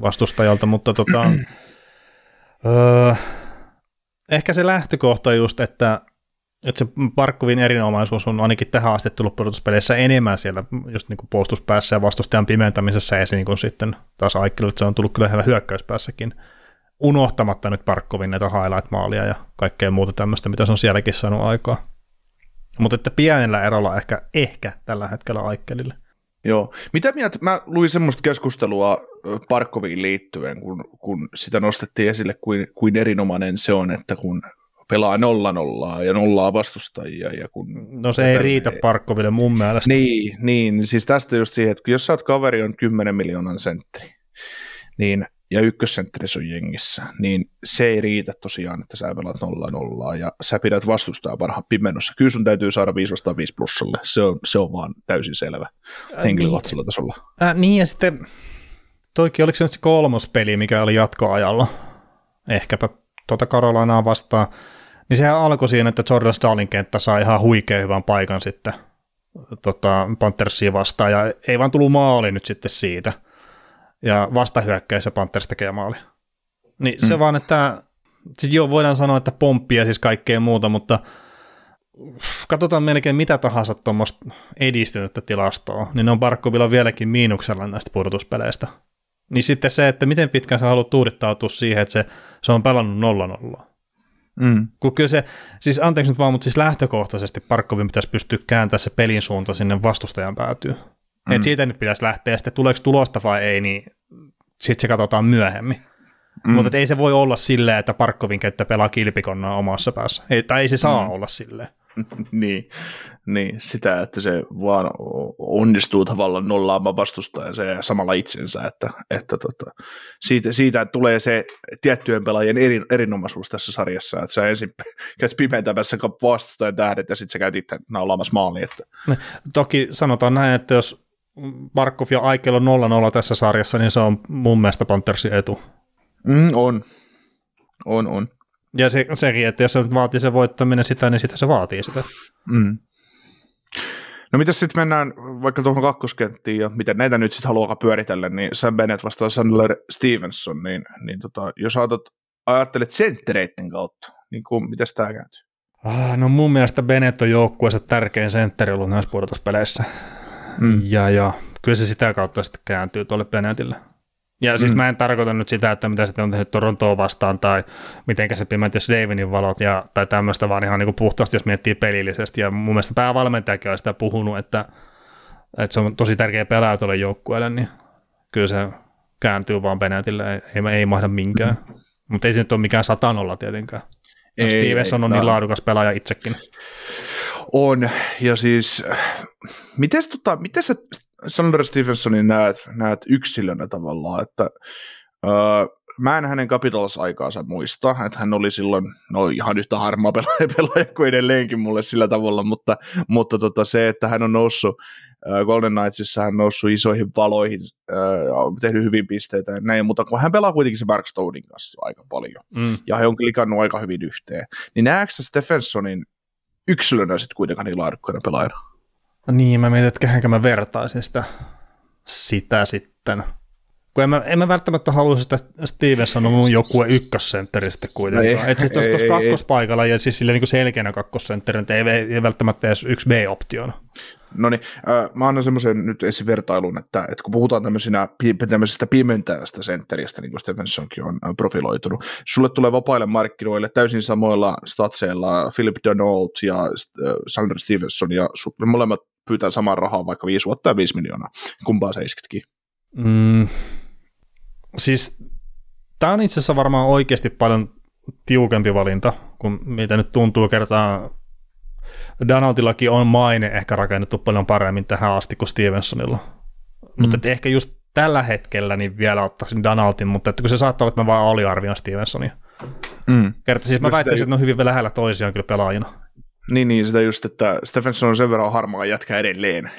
vastustajalta, mutta tota, öö, ehkä se lähtökohta just, että, että se Barkovin erinomaisuus on ainakin tähän asti tullut pudotuspeleissä enemmän siellä just niin kuin puolustuspäässä ja vastustajan pimentämisessä esiin kuin sitten taas Aikkelut, se on tullut kyllä siellä hyökkäyspäässäkin unohtamatta nyt Parkkovin näitä highlight-maalia ja kaikkea muuta tämmöistä, mitä se on sielläkin saanut aikaa. Mutta että pienellä erolla ehkä, ehkä tällä hetkellä Aikkelille. Joo. Mitä mieltä, mä luin semmoista keskustelua Parkkoviin liittyen, kun, kun sitä nostettiin esille, kuin, kuin erinomainen se on, että kun pelaa nolla nollaa ja nollaa vastustajia. Ja kun no se ei riitä Parkkoville mun mielestä. Niin, niin, siis tästä just siihen, että jos sä oot kaveri on 10 miljoonan sentteri, niin ja ykkössentteri on jengissä, niin se ei riitä tosiaan, että sä pelaat 0 nollaa ja sä pidät vastustaa parhaan pimennossa. Kyllä sun täytyy saada 5 vastaan 5 plussalle, se on, se on vaan täysin selvä henkilökohtaisella niin, tasolla. Äh, niin ja sitten toikin, oliko se nyt se kolmos peli, mikä oli jatkoajalla, ehkäpä tuota Karolinaa vastaan, niin sehän alkoi siinä, että Jordan Stalin kenttä sai ihan huikean hyvän paikan sitten tota, Panthersia vastaan, ja ei vaan tullut maali nyt sitten siitä – ja vastahyökkäys Panthers tekee maali. Niin mm. se vaan, että siis joo, voidaan sanoa, että pomppia siis kaikkea muuta, mutta katsotaan melkein mitä tahansa tuommoista edistynyttä tilastoa, niin ne on Barkovilla vieläkin miinuksella näistä pudotuspeleistä. Niin sitten se, että miten pitkään sä haluat tuudittautua siihen, että se, se on pelannut nolla nolla. Mm. Kun kyllä se, siis anteeksi nyt vaan, mutta siis lähtökohtaisesti Parkkovin pitäisi pystyä kääntämään se pelin suunta sinne vastustajan päätyyn. Mm. Et siitä nyt pitäisi lähteä, ja sitten tuleeko tulosta vai ei, niin sitten se katsotaan myöhemmin. Mm. Mutta ei se voi olla silleen, että Parkkovin kenttä pelaa kilpikonnaa omassa päässä. Ei, tai ei se saa mm. olla silleen. niin, niin, sitä, että se vaan onnistuu tavallaan nollaamaan vastustajansa ja samalla itsensä, että, että tota, siitä, siitä tulee se tiettyjen pelaajien eri, erinomaisuus tässä sarjassa, että sä ensin käyt pimentämässä vastustajan tähdet ja sitten sä käyt itse naulaamassa maaliin. Että. Toki sanotaan näin, että jos Markov ja Aikel on 0-0 tässä sarjassa, niin se on mun mielestä Panthersin etu. Mm, on. On, on. Ja se, sekin, että jos se nyt vaatii se voittaminen sitä, niin sitä se vaatii sitä. Mm. No mitä sitten mennään vaikka tuohon kakkoskenttiin ja miten näitä nyt sitten haluaa pyöritellä, niin Sam Bennett vastaa Sandler Stevenson, niin, niin tota, jos ajattelet, ajattelet senttereiden kautta, niin kuin, miten tämä kääntyy? Ah, no mun mielestä Bennett on joukkueessa tärkein sentteri ollut näissä pudotuspeleissä. Mm. Ja, ja kyllä se sitä kautta sitten kääntyy tuolle Bennettille. Ja siis mm. mä en tarkoita nyt sitä, että mitä sitten on tehnyt Torontoa vastaan tai miten se pimentäisi Davinin valot ja, tai tämmöistä, vaan ihan niin kuin puhtaasti, jos miettii pelillisesti. Ja mun mielestä päävalmentajakin on sitä puhunut, että, että se on tosi tärkeä pelaaja tuolle joukkueelle, niin kyllä se kääntyy vaan Bennettille, ei, ei, ei mahda minkään. Mm. Mutta ei se nyt ole mikään satanolla tietenkään. Ei, Stevenson on niin laadukas pelaaja itsekin. On, ja siis miten, tota, miten sä Sandra Stevensonin näet, näet yksilönä tavallaan, että öö, mä en hänen Capitals-aikaansa muista, että hän oli silloin no ihan yhtä harmaa pelaaja, pelaaja kuin edelleenkin mulle sillä tavalla, mutta, mutta tota, se, että hän on noussut Golden Knightsissa hän on noussut isoihin valoihin, on tehnyt hyvin pisteitä ja näin, mutta kun hän pelaa kuitenkin se Mark Stonein kanssa aika paljon, mm. ja he on klikannut aika hyvin yhteen, niin näetkö Stephensonin yksilönä sitten kuitenkaan niin laadukkaana pelaajana? No niin, mä mietin, että kehenkä mä vertaisin sitä, sitä sitten. kun en mä, en mä välttämättä halua sitä Stevenson on mun joku ykkössentteri sitten kuitenkaan. Ei, Et siis tuossa ei, kakkospaikalla ja siis silleen niin selkeänä kakkosentteri, ei, ei, välttämättä edes yksi B-optiona. No niin, äh, mä annan semmoisen nyt esivertailun, että, että kun puhutaan tämmöisinä, tämmöisestä pimentävästä sentteristä, niin kuin Stephensonkin on äh, profiloitunut, sulle tulee vapaille markkinoille täysin samoilla statseilla Philip Donald ja äh, Stevenson, ja su, molemmat pyytää saman rahaa vaikka 5 vuotta ja 5 miljoonaa. Kumpaa sä iskitkin? Mm, siis tämä on itse asiassa varmaan oikeasti paljon tiukempi valinta, kuin mitä nyt tuntuu kertaa. Donaldillakin on maine ehkä rakennettu paljon paremmin tähän asti kuin Stevensonilla. Mm. Mutta ehkä just tällä hetkellä niin vielä ottaisin Donaldin, mutta että kun se saattaa olla, että mä vaan aliarvioin Stevensonia. Mm. Kerta, siis mä väittäisin, että ne on hyvin lähellä toisiaan kyllä pelaajina. Niin, niin, sitä just, että Stephenson on sen verran harmaa jätkä edelleen.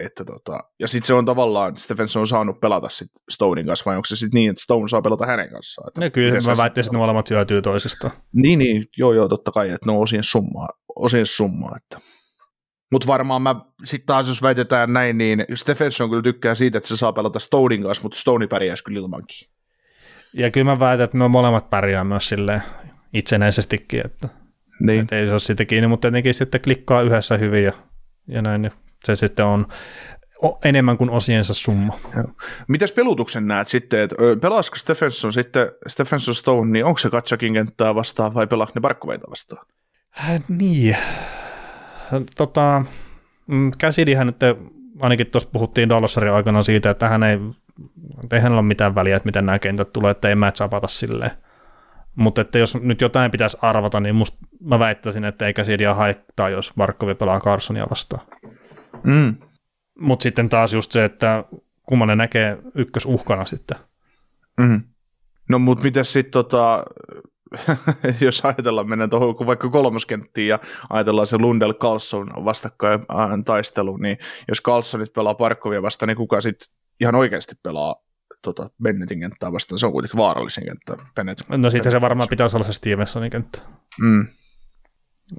Että tota, ja sitten se on tavallaan, Stephenson on saanut pelata sit Stonein kanssa, vai onko se sitten niin, että Stone saa pelata hänen kanssaan? Että no kyllä, mä väittäisin, että ne molemmat hyötyy toisistaan. Niin, niin, joo, joo, totta kai, että ne on osien summaa, osien summaa että. Mutta varmaan mä sitten taas, jos väitetään näin, niin Stephenson kyllä tykkää siitä, että se saa pelata Stonein kanssa, mutta Stone pärjäisi kyllä ilmankin. Ja kyllä mä väitän, että ne molemmat pärjää myös silleen itsenäisestikin, että niin. Et ei se ole siitä kiinni, mutta tietenkin sitten klikkaa yhdessä hyvin ja, ja näin, niin se sitten on enemmän kuin osiensa summa. Mitäs pelutuksen näet sitten, että pelaasiko Stephenson sitten, Stephenson Stone, niin onko se Katsakin kenttää vastaan vai pelaako ne Barkkoveita vastaan? Äh, niin, tota, mm, Käsidihän nyt ainakin tuossa puhuttiin Dallasarin aikana siitä, että hän ei, ei hänellä ole mitään väliä, että miten nämä kentät tulee, että ei match silleen. Mutta että jos nyt jotain pitäisi arvata, niin musta mä väittäisin, että ei Käsidia haittaa, jos Barkovi pelaa Carsonia vastaan. Mm. Mutta sitten taas just se, että kumman ne näkee ykkösuhkana sitten. Mm. No mutta miten sitten tota, jos ajatellaan, mennään tuohon vaikka kolmoskenttiin ja ajatellaan se Lundell Carlson vastakkain taistelu, niin jos Carlsonit pelaa Parkkovia vastaan, niin kuka sitten ihan oikeasti pelaa tota, Bennettin kenttää vastaan? Se on kuitenkin vaarallisin kenttä. Bennett, no sitten se varmaan pitäisi olla se Stevensonin kenttä. Mm.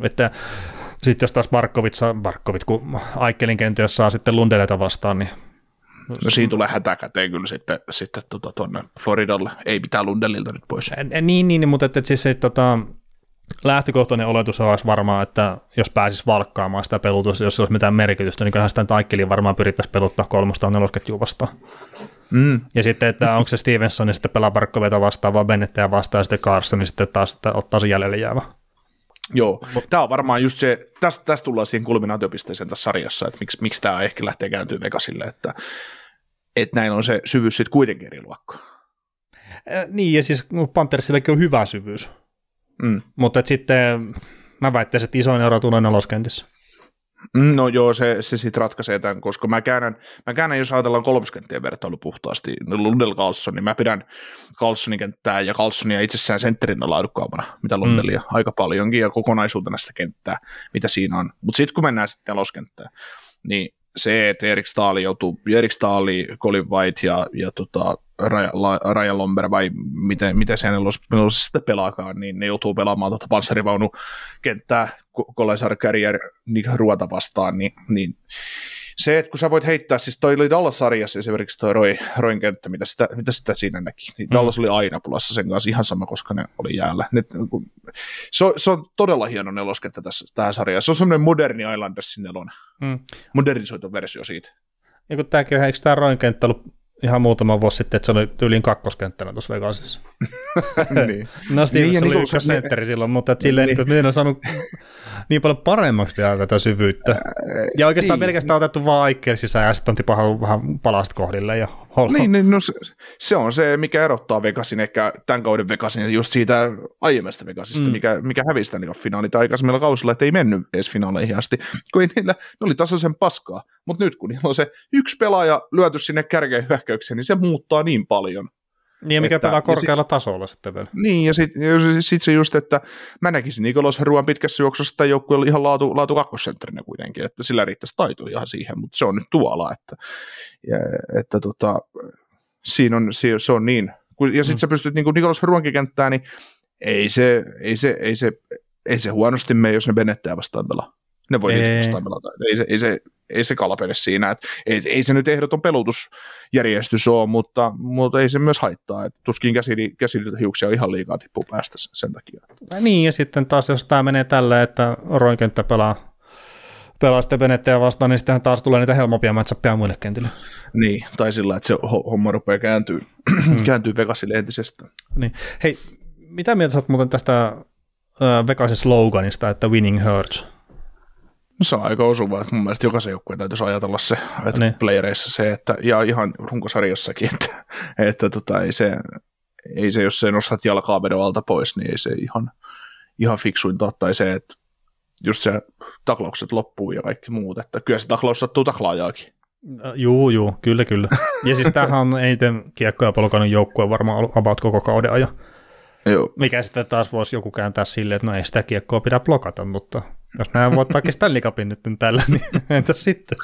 Että sitten jos taas Barkovit, Barkovit kun Aikkelin kenttä, jos saa sitten Lundelleta vastaan, niin No siinä tulee hätäkäteen kyllä sitten, sitten tuota, tuonne Floridalle. Ei mitään Lundellilta nyt pois. Niin, niin mutta että siis se, tota, lähtökohtainen oletus olisi varmaan, että jos pääsisi valkkaamaan sitä pelutusta, jos olisi mitään merkitystä, niin kyllähän sitä Aikkeliin varmaan pyrittäisiin peluttaa kolmosta on nelosketjua vastaan. Mm. Ja sitten, että onko se Stevenson, niin sitten pelaa Barkkoveta vastaan, vaan Bennettejä vastaan, ja sitten Carson, niin sitten taas että ottaa sen jäljelle jäävä. Joo, tämä on varmaan just se, tästä, tästä tullaan siihen kulminaatiopisteeseen tässä sarjassa, että miksi, miksi tämä ehkä lähtee kääntyä Vegasille, että, että näin on se syvyys sitten kuitenkin eri luokka. Äh, niin, ja siis Panthersillekin on hyvä syvyys, mm. mutta sitten mä väittäisin, että isoin ero tulee neloskentissä. Mm, no joo, se, se sitten ratkaisee tämän, koska mä käännän, mä käännän jos ajatellaan kolmoskenttien vertailu puhtaasti, Lundell Carlson, niin mä pidän Carlsonin kenttää ja Carlsonia itsessään sentterinä laadukkaampana, mitä Lundellia mm. aika paljonkin, ja kokonaisuutena sitä kenttää, mitä siinä on. Mutta sitten kun mennään sitten neloskenttään, niin se, että Erik Staali joutuu, Erik Staali, Colin White ja, ja tota, Raja Lomber vai miten, miten se hänellä sitten pelaakaan, niin ne joutuu pelaamaan tuota panssarivaunukenttää Kolesar Carrier niin ruota vastaan, niin, niin se, että kun sä voit heittää, siis toi oli Dallas-sarjassa esimerkiksi toi Roy, Roin kenttä, mitä sitä, mitä sitä siinä näki. Niin mm. Dallas oli aina pulassa sen kanssa ihan sama, koska ne oli jäällä. Ne, se, on, se on todella hieno neloskenttä tässä, tähän sarjaan. Se on semmoinen moderni Islandersin nelonen. Mm. Modernisoitu versio siitä. Ja kun tämäkin on, eikö tämä Roin kenttä ollut ihan muutama vuosi sitten, että se oli tyyliin kakkoskenttänä tuossa Vegasissa. niin. no Steve niin, oli niin, ykkössentteri silloin, mutta että silleen, niin. niin, miten on saanut niin paljon paremmaksi vielä tätä syvyyttä. Ja oikeastaan niin. pelkästään otettu vaan Aikkeelle sisään ja sitten on tipahdu vähän palasta kohdille. Ja niin, niin no se, se, on se, mikä erottaa Vegasin ehkä tämän kauden Vegasin just siitä aiemmasta Vegasista, mm. mikä, mikä hävisi tämän finaalit aikaisemmilla kausilla, että ei mennyt edes finaaleihin asti, kun ei niillä, ne oli tasaisen paskaa. Mutta nyt kun niillä on se yksi pelaaja lyöty sinne kärkeen hyökkäykseen, niin se muuttaa niin paljon. Niin, mikä että, pelaa korkealla sit, tasolla sitten vielä. Niin, ja sitten sit se just, että mä näkisin Nikolas Ruan pitkässä juoksussa että joukkueella ihan laatu, laatu kakkosentterinä kuitenkin, että sillä riittäisi taito ihan siihen, mutta se on nyt tuolla, että, ja, että tota, siinä on, se, se on niin. Ja sitten mm. sä pystyt niin Nikolas Ruankin kenttään, niin ei se, ei se, ei se, ei se huonosti mene, jos ne Benettejä vastaan pelaa. Ne voi ei. vastaan pelata. Ei se, ei se, ei se kalpene siinä. Et, et, ei se nyt ehdoton pelutusjärjestys ole, mutta, mutta ei se myös haittaa. Et tuskin käsili, käsililtä hiuksia ihan liikaa tippuu päästä sen takia. Ja niin, ja sitten taas jos tämä menee tällä, että roinkenttä pelaa pelaa sitten Benettejä vastaan, niin sitten taas tulee niitä helpompia matchappeja muille kentille. Niin, tai sillä, että se homma rupeaa kääntyy, mm. kääntyy Vegasille entisestään. Niin. Hei, mitä mieltä sä oot muuten tästä äh, Vegasin sloganista, että winning hurts? No se on aika osuva, että mun mielestä jokaisen joukkueen täytyisi ajatella se, että niin. playereissa se, että, ja ihan runkosarjassakin, että, että tota, ei, se, ei se, jos se nostat jalkaa vedon alta pois, niin ei se ihan, ihan fiksuinta, tai se, että just se taklaukset loppuu ja kaikki muut, että kyllä se taklaus sattuu taklaajaakin. Juu, juu, kyllä, kyllä. Ja siis tämähän on eniten kiekkoja polkanut joukkue varmaan ollut about koko kauden ajan. Joo. Mikä sitten taas voisi joku kääntää silleen, että no ei sitä kiekkoa pidä blokata, mutta jos näin voittaakin Stanley Cupin nyt tällä, niin entäs sitten?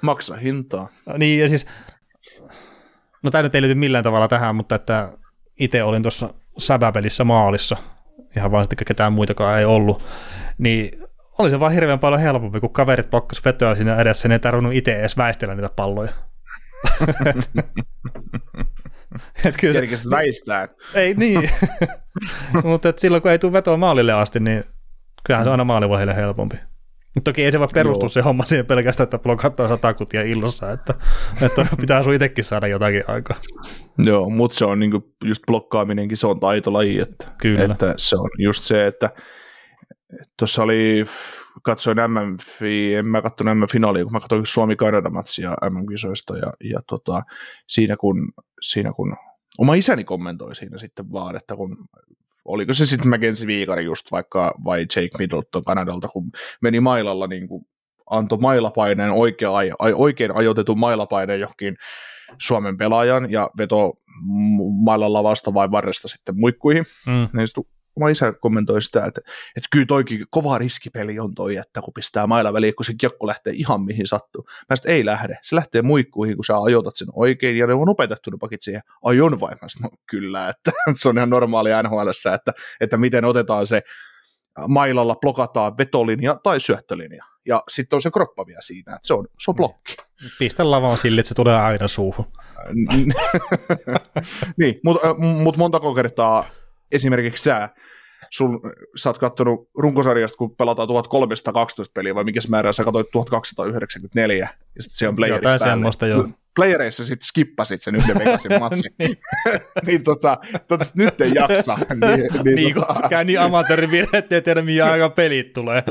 Maksa hintaa. Niin, ja siis, no tämä nyt ei liity millään tavalla tähän, mutta että itse olin tuossa säbäpelissä maalissa, ihan vaan sitten ketään muitakaan ei ollut, niin oli se vaan hirveän paljon helpompi, kun kaverit pakkas vetoa siinä edessä, niin ei tarvinnut itse edes väistellä niitä palloja. et kyllä se, väistää. Ei niin, mutta silloin kun ei tule vetoa maalille asti, niin kyllähän se on aina maalivaiheelle helpompi. Toki ei se voi perustua se homma siihen pelkästään, että blokattaa sata kutia illossa, että, että pitää sun itsekin saada jotakin aikaa. Joo, mutta se on niinku just blokkaaminenkin, se on taitolaji, että, Kyllä. että se on just se, että Tuossa oli, katsoin MM, en mä katsonut MM-finaalia, kun mä katsoin Suomi-Kanada-matsia MM-kisoista ja, ja tota, siinä, kun, siinä kun oma isäni kommentoi siinä sitten vaan, että kun oliko se sitten Mackenzie Viikari just vaikka vai Jake Middleton Kanadalta, kun meni mailalla niin kuin antoi mailapaineen oikea, oikein ajoitetun mailapaineen johonkin Suomen pelaajan ja veto mailalla vasta vai varresta sitten muikkuihin. Mm. Niin oma isä kommentoi sitä, että, että kyllä toikin kova riskipeli on toi, että kun pistää mailla väliin, kun se kiekko lähtee ihan mihin sattuu. Mä sitten ei lähde. Se lähtee muikkuihin, kun sä ajoitat sen oikein, ja ne on opetettu ne pakit siihen. Ai on vai? Mä sanoin, no, kyllä, että se on ihan normaali NHL, että, että miten otetaan se mailalla blokataan vetolinja tai syöttölinja. Ja sitten on se kroppa vielä siinä, että se on, se on blokki. Pistä lavaan sille, että se tulee aina suuhun. niin, mutta mut montako kertaa esimerkiksi sä, sun, sä oot kattonut runkosarjasta, kun pelataan 1312 peliä, vai mikä määrä sä katsoit 1294, ja sitten se on playerit Jotain päälle. semmoista, joo. Playereissa sitten skippasit sen yhden Vegasin matsin. niin, niin tota, tota nyt ei jaksa. Niin, niin, niin tota... käy niin amatöörivirhe, ettei tiedä mihin aika pelit tulee.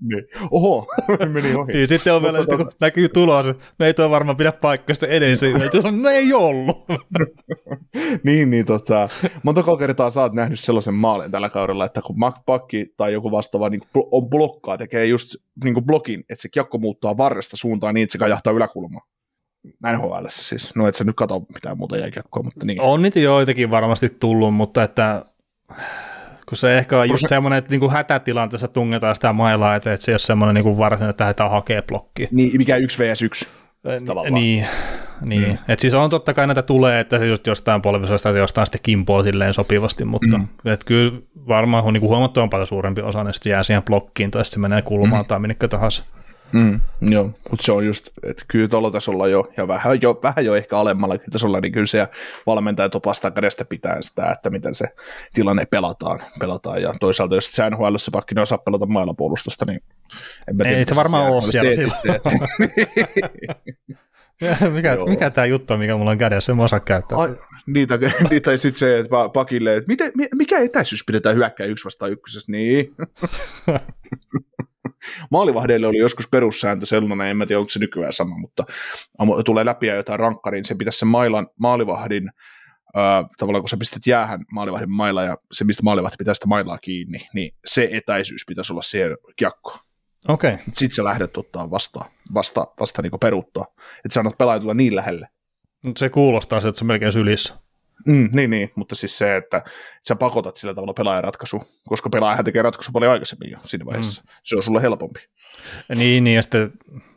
niin. Oho, meni ohi. Niin, sitten on vielä, sitten, kun näkyy tulos, no ei tuo varmaan pidä paikkaa sitten edes, no ei ollut. niin, niin tota, montako kertaa sä oot nähnyt sellaisen maalin tällä kaudella, että kun pakki tai joku vastaava niin on blokkaa, tekee just niin blokin, että se kiekko muuttaa varresta suuntaan niin, että se kajahtaa yläkulmaan. NHL siis. No et sä nyt katso mitään muuta jääkiekkoa, mutta niin. On niitä joitakin varmasti tullut, mutta että kun se ehkä on just semmoinen, että niinku hätätilanteessa tungetaan sitä mailaa, että, että se ei ole semmoinen niinku varsinainen, että lähdetään hakea blokki. Niin, mikä yksi vs 1 tavallaan. Niin, niin. Mm. Et siis on totta kai näitä tulee, että se just jostain polvisoista tai jostain sitten kimpoo silleen sopivasti, mutta mm. et kyllä varmaan on niin huomattavan paljon suurempi osa, niin se jää siihen blokkiin tai sitten se menee kulmaan mm. tai minnekä tahansa. Mm, joo, mutta se on just, että kyllä tuolla tasolla jo, ja vähän jo, vähän jo ehkä alemmalla tasolla, niin kyllä se valmentajat opastaa kädestä pitää sitä, että miten se tilanne pelataan. pelataan. Ja toisaalta, jos sä NHL pakki osaa pelata maailmanpuolustusta, niin en mä tiedä, Ei se varmaan ole siellä silloin. mikä, mikä tämä juttu on, mikä mulla on kädessä, en mä osaa käyttää. Ai, niitä, niitä sitten se, että pakille, että miten, mikä etäisyys pidetään hyökkää yksi vastaan ykkösessä, niin. Maalivahdeille oli joskus perussääntö sellainen, en tiedä onko se nykyään sama, mutta tulee läpi ja jotain rankkariin, se pitäisi sen mailan, maalivahdin, äh, tavallaan kun sä pistät jäähän maalivahdin mailla ja se, mistä maalivahti pitää sitä mailaa kiinni, niin se etäisyys pitäisi olla siihen kiekkoon. Okei. Okay. Sitten sä lähdet ottaa vasta, vasta, vasta niin peruuttaa. Että sä annat pelaajan tulla niin lähelle. Se kuulostaa se, että se on melkein sylissä. Mm, niin, niin, mutta siis se, että sä pakotat sillä tavalla pelaajan ratkaisu, koska pelaajahan tekee ratkaisu paljon aikaisemmin jo siinä vaiheessa. Mm. Se on sulle helpompi. Niin, niin ja sitten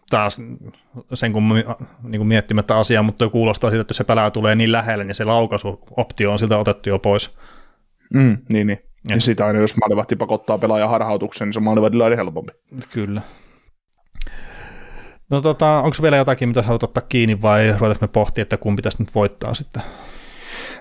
taas sen kun niin kuin miettimättä asiaa, mutta kuulostaa siitä, että se pelaaja tulee niin lähelle, niin se laukaisuoptio on siltä otettu jo pois. Mm, niin, niin. Ja sitä aina, jos maalivahti pakottaa pelaajan harhautuksen, niin se on maalivahdilla helpompi. Kyllä. No tota, onko vielä jotakin, mitä haluat ottaa kiinni vai ruvetaanko me pohtia, että kumpi tästä nyt voittaa sitten?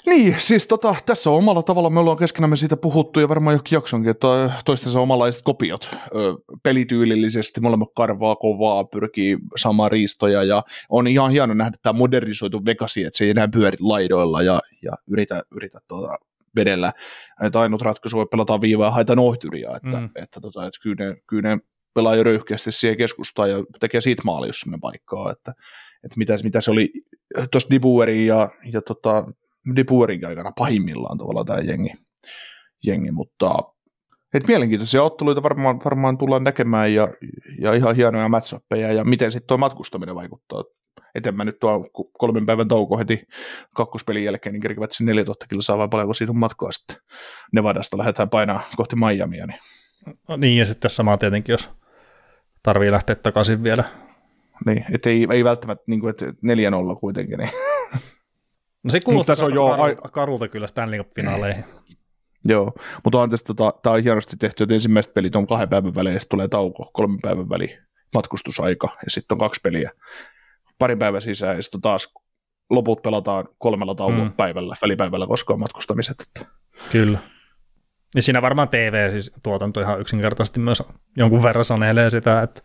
Niin, siis tota, tässä on omalla tavalla, me ollaan keskenämme siitä puhuttu ja varmaan jokin jaksonkin, että toistensa omanlaiset kopiot ö, pelityylillisesti, molemmat karvaa kovaa, pyrkii saamaan riistoja ja on ihan hieno nähdä tämä modernisoitu Vegasi, että se ei enää pyöri laidoilla ja, ja yritä, yritä tuota, vedellä. Että ainut ratkaisu on pelata viivaa ja haetaan ohtyriä, että, mm. että, tota, että kyllä, ne, kyllä ne pelaa jo röyhkeästi siihen keskustaan ja tekee siitä maali, jos paikkaa, että, että mitä, mitä se oli tuossa Dibuerin ja, ja tota, Dibuerin aikana pahimmillaan tavallaan tämä jengi, jengi mutta et mielenkiintoisia otteluita varmaan, varmaan tullaan näkemään ja, ja ihan hienoja matchappeja ja miten sitten tuo matkustaminen vaikuttaa. Et mä nyt tuo kolmen päivän tauko heti kakkospelin jälkeen, niin kerkivät sen 4000 kilsaa vai paljonko siitä on matkaa sitten. Nevadasta lähdetään painaa kohti Miamia. Niin. No niin, ja sitten sama tietenkin, jos tarvii lähteä takaisin vielä. Niin, että ei, ei välttämättä niin kuin, että 4-0 kuitenkin. Niin. No se kuulostaa se on jo karu, karulta kyllä Stanley Cup-finaaleihin. Joo, mutta on tästä, tota, tämä on hienosti tehty, että ensimmäiset pelit on kahden päivän välein, ja sitten tulee tauko, kolmen päivän väliin matkustusaika, ja sitten on kaksi peliä parin päivän sisään, ja sitten taas loput pelataan kolmella tauon mm. päivällä, välipäivällä, koska on matkustamiset. Että. Kyllä. Ja siinä varmaan TV, siis tuotanto ihan yksinkertaisesti myös jonkun verran sanelee sitä, että,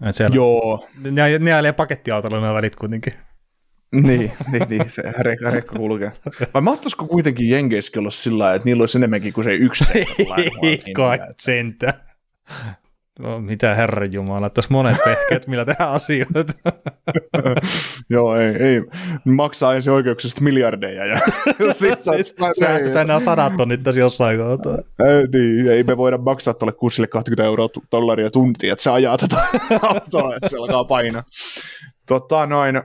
että siellä Joo. Ne, ne ajelee pakettiautolla nämä välit kuitenkin. niin, niin, niin, se rekka, rekka kulkee. Vai mahtaisiko kuitenkin Jenkeissäkin olla sillä lailla, että niillä olisi enemmänkin kuin se yksi Ei kai sentä. No, mitä herran jumala, tässä monet vehkeet, millä tehdään asioita. Joo, ei, ei. Maksaa ensin oikeuksista miljardeja. Ja sitten säästetään nämä sadat tonnit tässä jossain kohtaa. Ei, niin, ei me voida maksaa tuolle kurssille 20 euroa dollaria tuntia, että se ajaa tätä autoa, että se alkaa painaa. Tota, noin,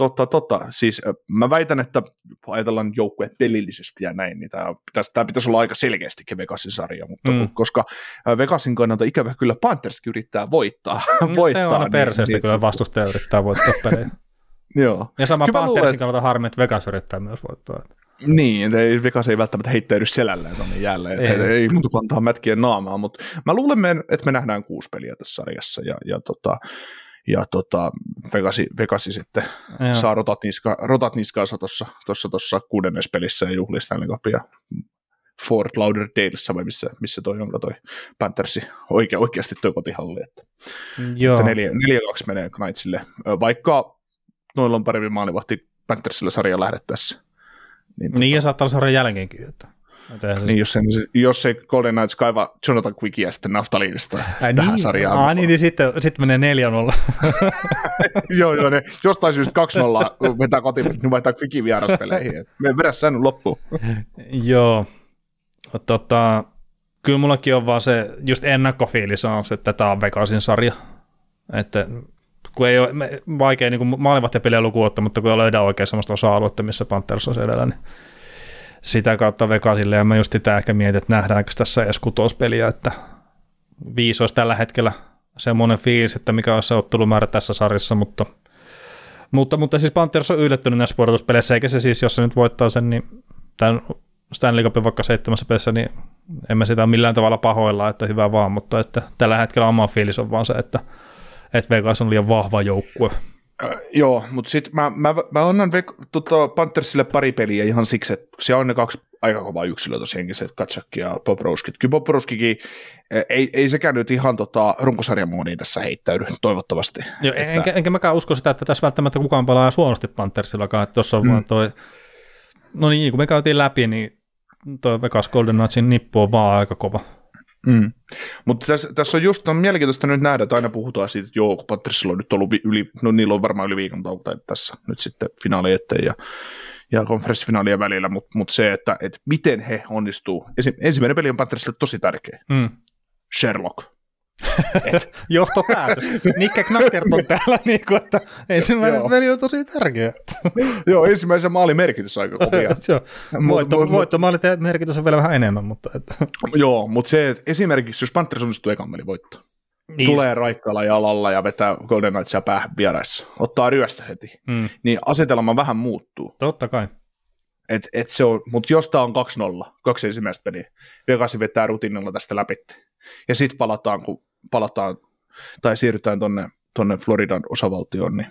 Totta, totta. Siis mä väitän, että ajatellaan joukkueet pelillisesti ja näin, niin tämä pitäisi, tämä pitäisi olla aika selkeästikin Vegasin sarja, mutta mm. koska Vegasin kannalta ikävä kyllä Pantherskin yrittää voittaa. Mm, voittaa se on niin, perseestä niin, kyllä vastustaja yrittää voittaa pelejä. Joo. Ja sama kyllä Panthersin kannalta harmi, että Vegas yrittää myös voittaa. Niin, ei, Vegas ei välttämättä heittäydy selälleen tuonne jälleen, ei, ei, ei muuta kantaa mätkien naamaa, mutta mä luulen, että me nähdään kuusi peliä tässä sarjassa, ja, ja tota, ja tota, Vegasi, Vegasi sitten Joo. saa rotat, niska, rotat niskaansa tuossa tossa, tossa kuudennes pelissä ja juhlii Stanley Cupia Fort Lauderdalessa vai missä, missä toi onko toi Panthersi oike, oikeasti toi kotihalli. Että, Joo. Että neljä, neljä kaksi menee Knightsille, vaikka noilla on paremmin maalivahti Panthersille sarja lähdettäessä. Niin, niin tota... ja saattaa olla sarjan jälkeenkin. Että... Siis... Niin, jos, se, jos se Golden Knights kaiva Jonathan Quickia sitten naftaliinista Ai, tähän niin, sarjaan. Aa, niin, niin sitten, sitten menee 4-0. joo, joo, ne jostain syystä 2-0 vetää kotiin, niin vaihtaa Quickin vieraspeleihin. Me vedä sen loppuun. joo, tota, kyllä mullakin on vaan se, just ennakkofiilis on se, että tämä on Vegasin sarja. Että kun ei ole vaikea niin maalivahtipeliä lukuun ottaa, mutta kun ei löydä oikein sellaista osa-aluetta, missä Panthers on edellä, niin sitä kautta Vegasille, ja mä just sitä ehkä mietin, että nähdäänkö tässä edes kutospeliä, että viisi olisi tällä hetkellä semmoinen fiilis, että mikä olisi se ottelumäärä tässä sarjassa, mutta, mutta, mutta siis Panthers on yllättynyt näissä pudotuspeleissä, eikä se siis, jos se nyt voittaa sen, niin tämän Stanley Cupin vaikka seitsemässä pelissä, niin emme sitä millään tavalla pahoilla, että hyvä vaan, mutta että tällä hetkellä oma fiilis on vaan se, että, että Vegas on liian vahva joukkue Äh, joo, mutta sitten mä, mä, mä annan Ve- tota Panthersille pari peliä ihan siksi, että se on ne kaksi aika kovaa yksilöä tosiaankin, se Katsak ja Bobrovskit. Kyllä Bobrovskikin ei, ei sekään nyt ihan tota, runkosarjan moodiin tässä heittäydy, toivottavasti. Joo, että... enkä, enkä mäkään usko sitä, että tässä välttämättä kukaan pelaa huonosti Panthersillakaan, että tuossa on mm. vaan toi, no niin, kun me käytiin läpi, niin toi Vegas Golden Knightsin nippu on vaan aika kova. Mm. Mutta tässä, tässä on just on mielenkiintoista nyt nähdä, että aina puhutaan siitä, että joo, kun Patrissilla on nyt ollut yli, no niillä on varmaan yli viikon tauko tässä nyt sitten finaali eteen ja, ja konferenssifinaalien välillä, mutta mut se, että, että miten he onnistuu. Esim, ensimmäinen peli on Patrissille tosi tärkeä. Mm. Sherlock. Johtopäätös. Nikke Knackert on täällä, niin kuin, että ensimmäinen peli on tosi tärkeä. Joo, ensimmäisen maalin merkitys on aika kovia. Voitto, voittomaalit merkitys on vielä vähän enemmän. Mutta. Joo, mutta se, että esimerkiksi jos Panthers onnistuu ekan pelin voitto, niin. tulee raikkaalla jalalla ja vetää Golden Knightsia päähän vieraissa, ottaa ryöstä heti, mm. niin asetelma vähän muuttuu. Totta kai. Et, et se on, mutta jos tämä on 2-0, kaksi ensimmäistä peliä, Vegasi vetää rutiinilla tästä läpi. Ja sitten palataan, kun palataan tai siirrytään tuonne tuonne Floridan osavaltioon, niin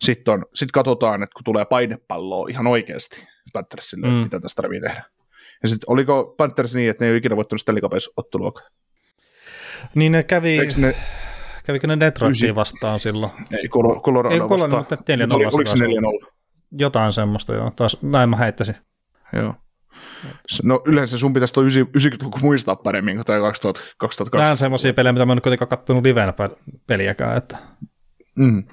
sitten on, sit katsotaan, että kun tulee painepalloa ihan oikeasti Panthersille, mm. mitä tästä tarvii tehdä. Ja sitten oliko Panthers niin, että ne ei ole ikinä voittanut Cup Niin ne kävi, ne, kävikö ne Detroitiin vastaan silloin? Ei, Colorado ei, vastaan. Mutta 4 Oli, oliko se 4-0? Jotain semmoista, joo. Taas näin mä heittäisin. Joo. No yleensä sun pitäisi tuo 90-luku muistaa paremmin kuin tämä 2020. Nämä on semmoisia pelejä, mitä mä en kuitenkaan katsonut livenä peliäkään. Että... Mm.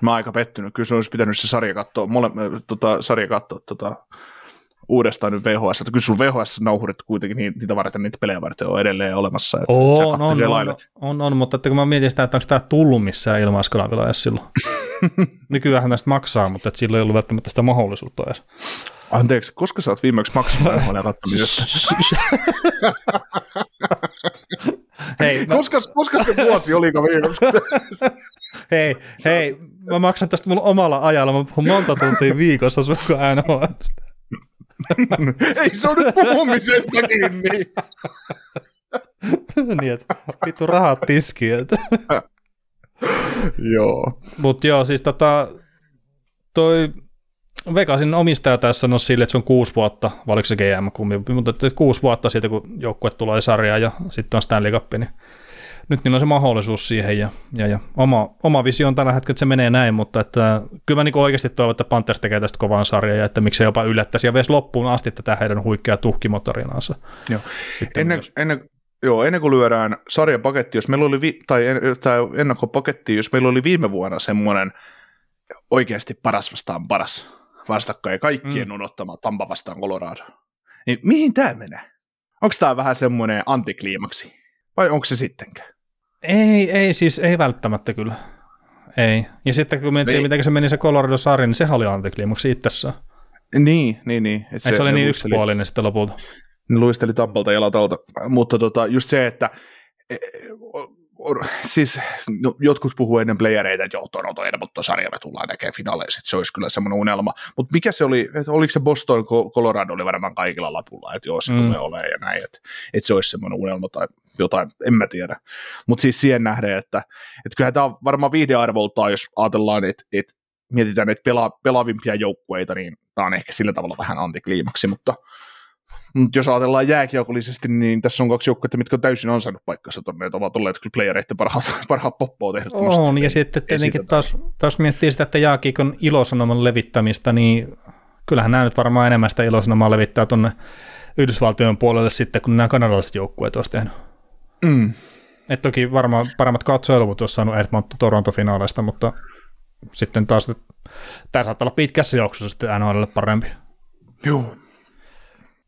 Mä oon aika pettynyt. Kyllä se olisi pitänyt se sarja katsoa, mole, tota, sarja katsoa tota, uudestaan nyt VHS. Että kyllä sun VHS-nauhurit kuitenkin niitä varten, niitä pelejä varten on edelleen olemassa. Että on, on, on, on, on, on, mutta että kun mä mietin sitä, että onko tämä tullut missään ilmaiskanavilla edes silloin. Nykyään tästä maksaa, mutta että silloin ei ollut välttämättä sitä mahdollisuutta edes. Anteeksi, koska sä oot viimeksi maksanut NHL kattamisesta? hei, mä... koska, koska se vuosi oliko viimeksi? hei, hei, mä maksan tästä mulla omalla ajalla, mä puhun monta tuntia viikossa sun NHL. Ei se on nyt puhumisesta kiinni. niin, että vittu rahat tiskiin. joo. Mut joo, siis tota, toi Vegasin omistaja tässä sanoi sille, että se on kuusi vuotta, vai oliko se GM kummi, mutta että kuusi vuotta siitä, kun joukkue tulee sarjaan ja sitten on Stanley Cup, niin nyt niillä on se mahdollisuus siihen ja, ja, ja oma, oma visio on tällä hetkellä, että se menee näin, mutta että, kyllä mä niin oikeasti toivon, että Panthers tekee tästä kovan sarjan ja että miksei jopa yllättäisi ja veisi loppuun asti tätä heidän huikeaa tuhkimotorinaansa. Joo. ennen, ennen, joo, ennen kuin lyödään sarjapaketti, jos meillä oli, vi, tai, tai ennakkopaketti, jos meillä oli viime vuonna semmoinen oikeasti paras vastaan paras, vastakkain kaikkien mm. odottama Tampa vastaan Colorado. Niin mihin tämä menee? Onko tämä vähän semmoinen antikliimaksi? Vai onko se sittenkään? Ei, ei siis, ei välttämättä kyllä. Ei. Ja sitten kun miettii, niin. miten se meni se Colorado-sarja, niin sehän oli antikliimaksi itsessään. Niin, niin, niin. Et se, se oli niin luisteli, yksipuolinen sitten lopulta. Ne luisteli Tampalta ja Latalta, mutta tota, just se, että e, siis no, jotkut puhuu ennen playereita, että joo, Toronto Edmonton-sarja me tullaan näkemään finaaleissa, että se olisi kyllä semmoinen unelma. Mutta mikä se oli, että oliko se Boston, Colorado oli varmaan kaikilla lapulla, että joo, se mm. tulee olemaan ja näin, että, että se olisi semmoinen unelma tai jotain, en mä tiedä. Mutta siis siihen nähden, että, että kyllähän tämä on varmaan viihdearvoltaan, jos ajatellaan, että, että mietitään että pela, pelaavimpia joukkueita, niin tämä on ehkä sillä tavalla vähän antikliimaksi, mutta mutta jos ajatellaan jääkiekollisesti, niin tässä on kaksi joukkuetta, mitkä on täysin ansainnut paikkansa tuonne, että ovat olleet kyllä playereiden parhaat, parhaat poppoa tehnyt. On, ja sitten tietenkin taas, taas miettii sitä, että jääkiekon ilosanoman levittämistä, niin kyllähän nämä nyt varmaan enemmän sitä ilosanomaa levittää tuonne Yhdysvaltojen puolelle sitten, kun nämä kanadalaiset joukkueet olisi tehnyt. Mm. Et toki varmaan paremmat katsojaluvut olisi saanut Edmonton Toronto-finaaleista, mutta sitten taas tämä saattaa olla pitkässä juoksussa sitten NHL parempi. Joo.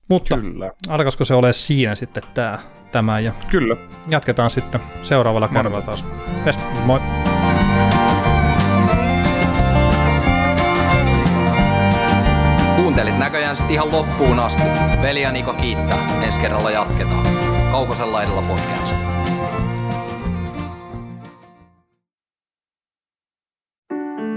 Mutta Kyllä. alkaisiko se ole siinä sitten tämä, tämä ja Kyllä. jatketaan sitten seuraavalla kerralla taas. Yes, moi. Kuuntelit näköjään sitten ihan loppuun asti. Veli ja Niko kiittää. Ensi kerralla jatketaan. Kaukosella edellä podcast.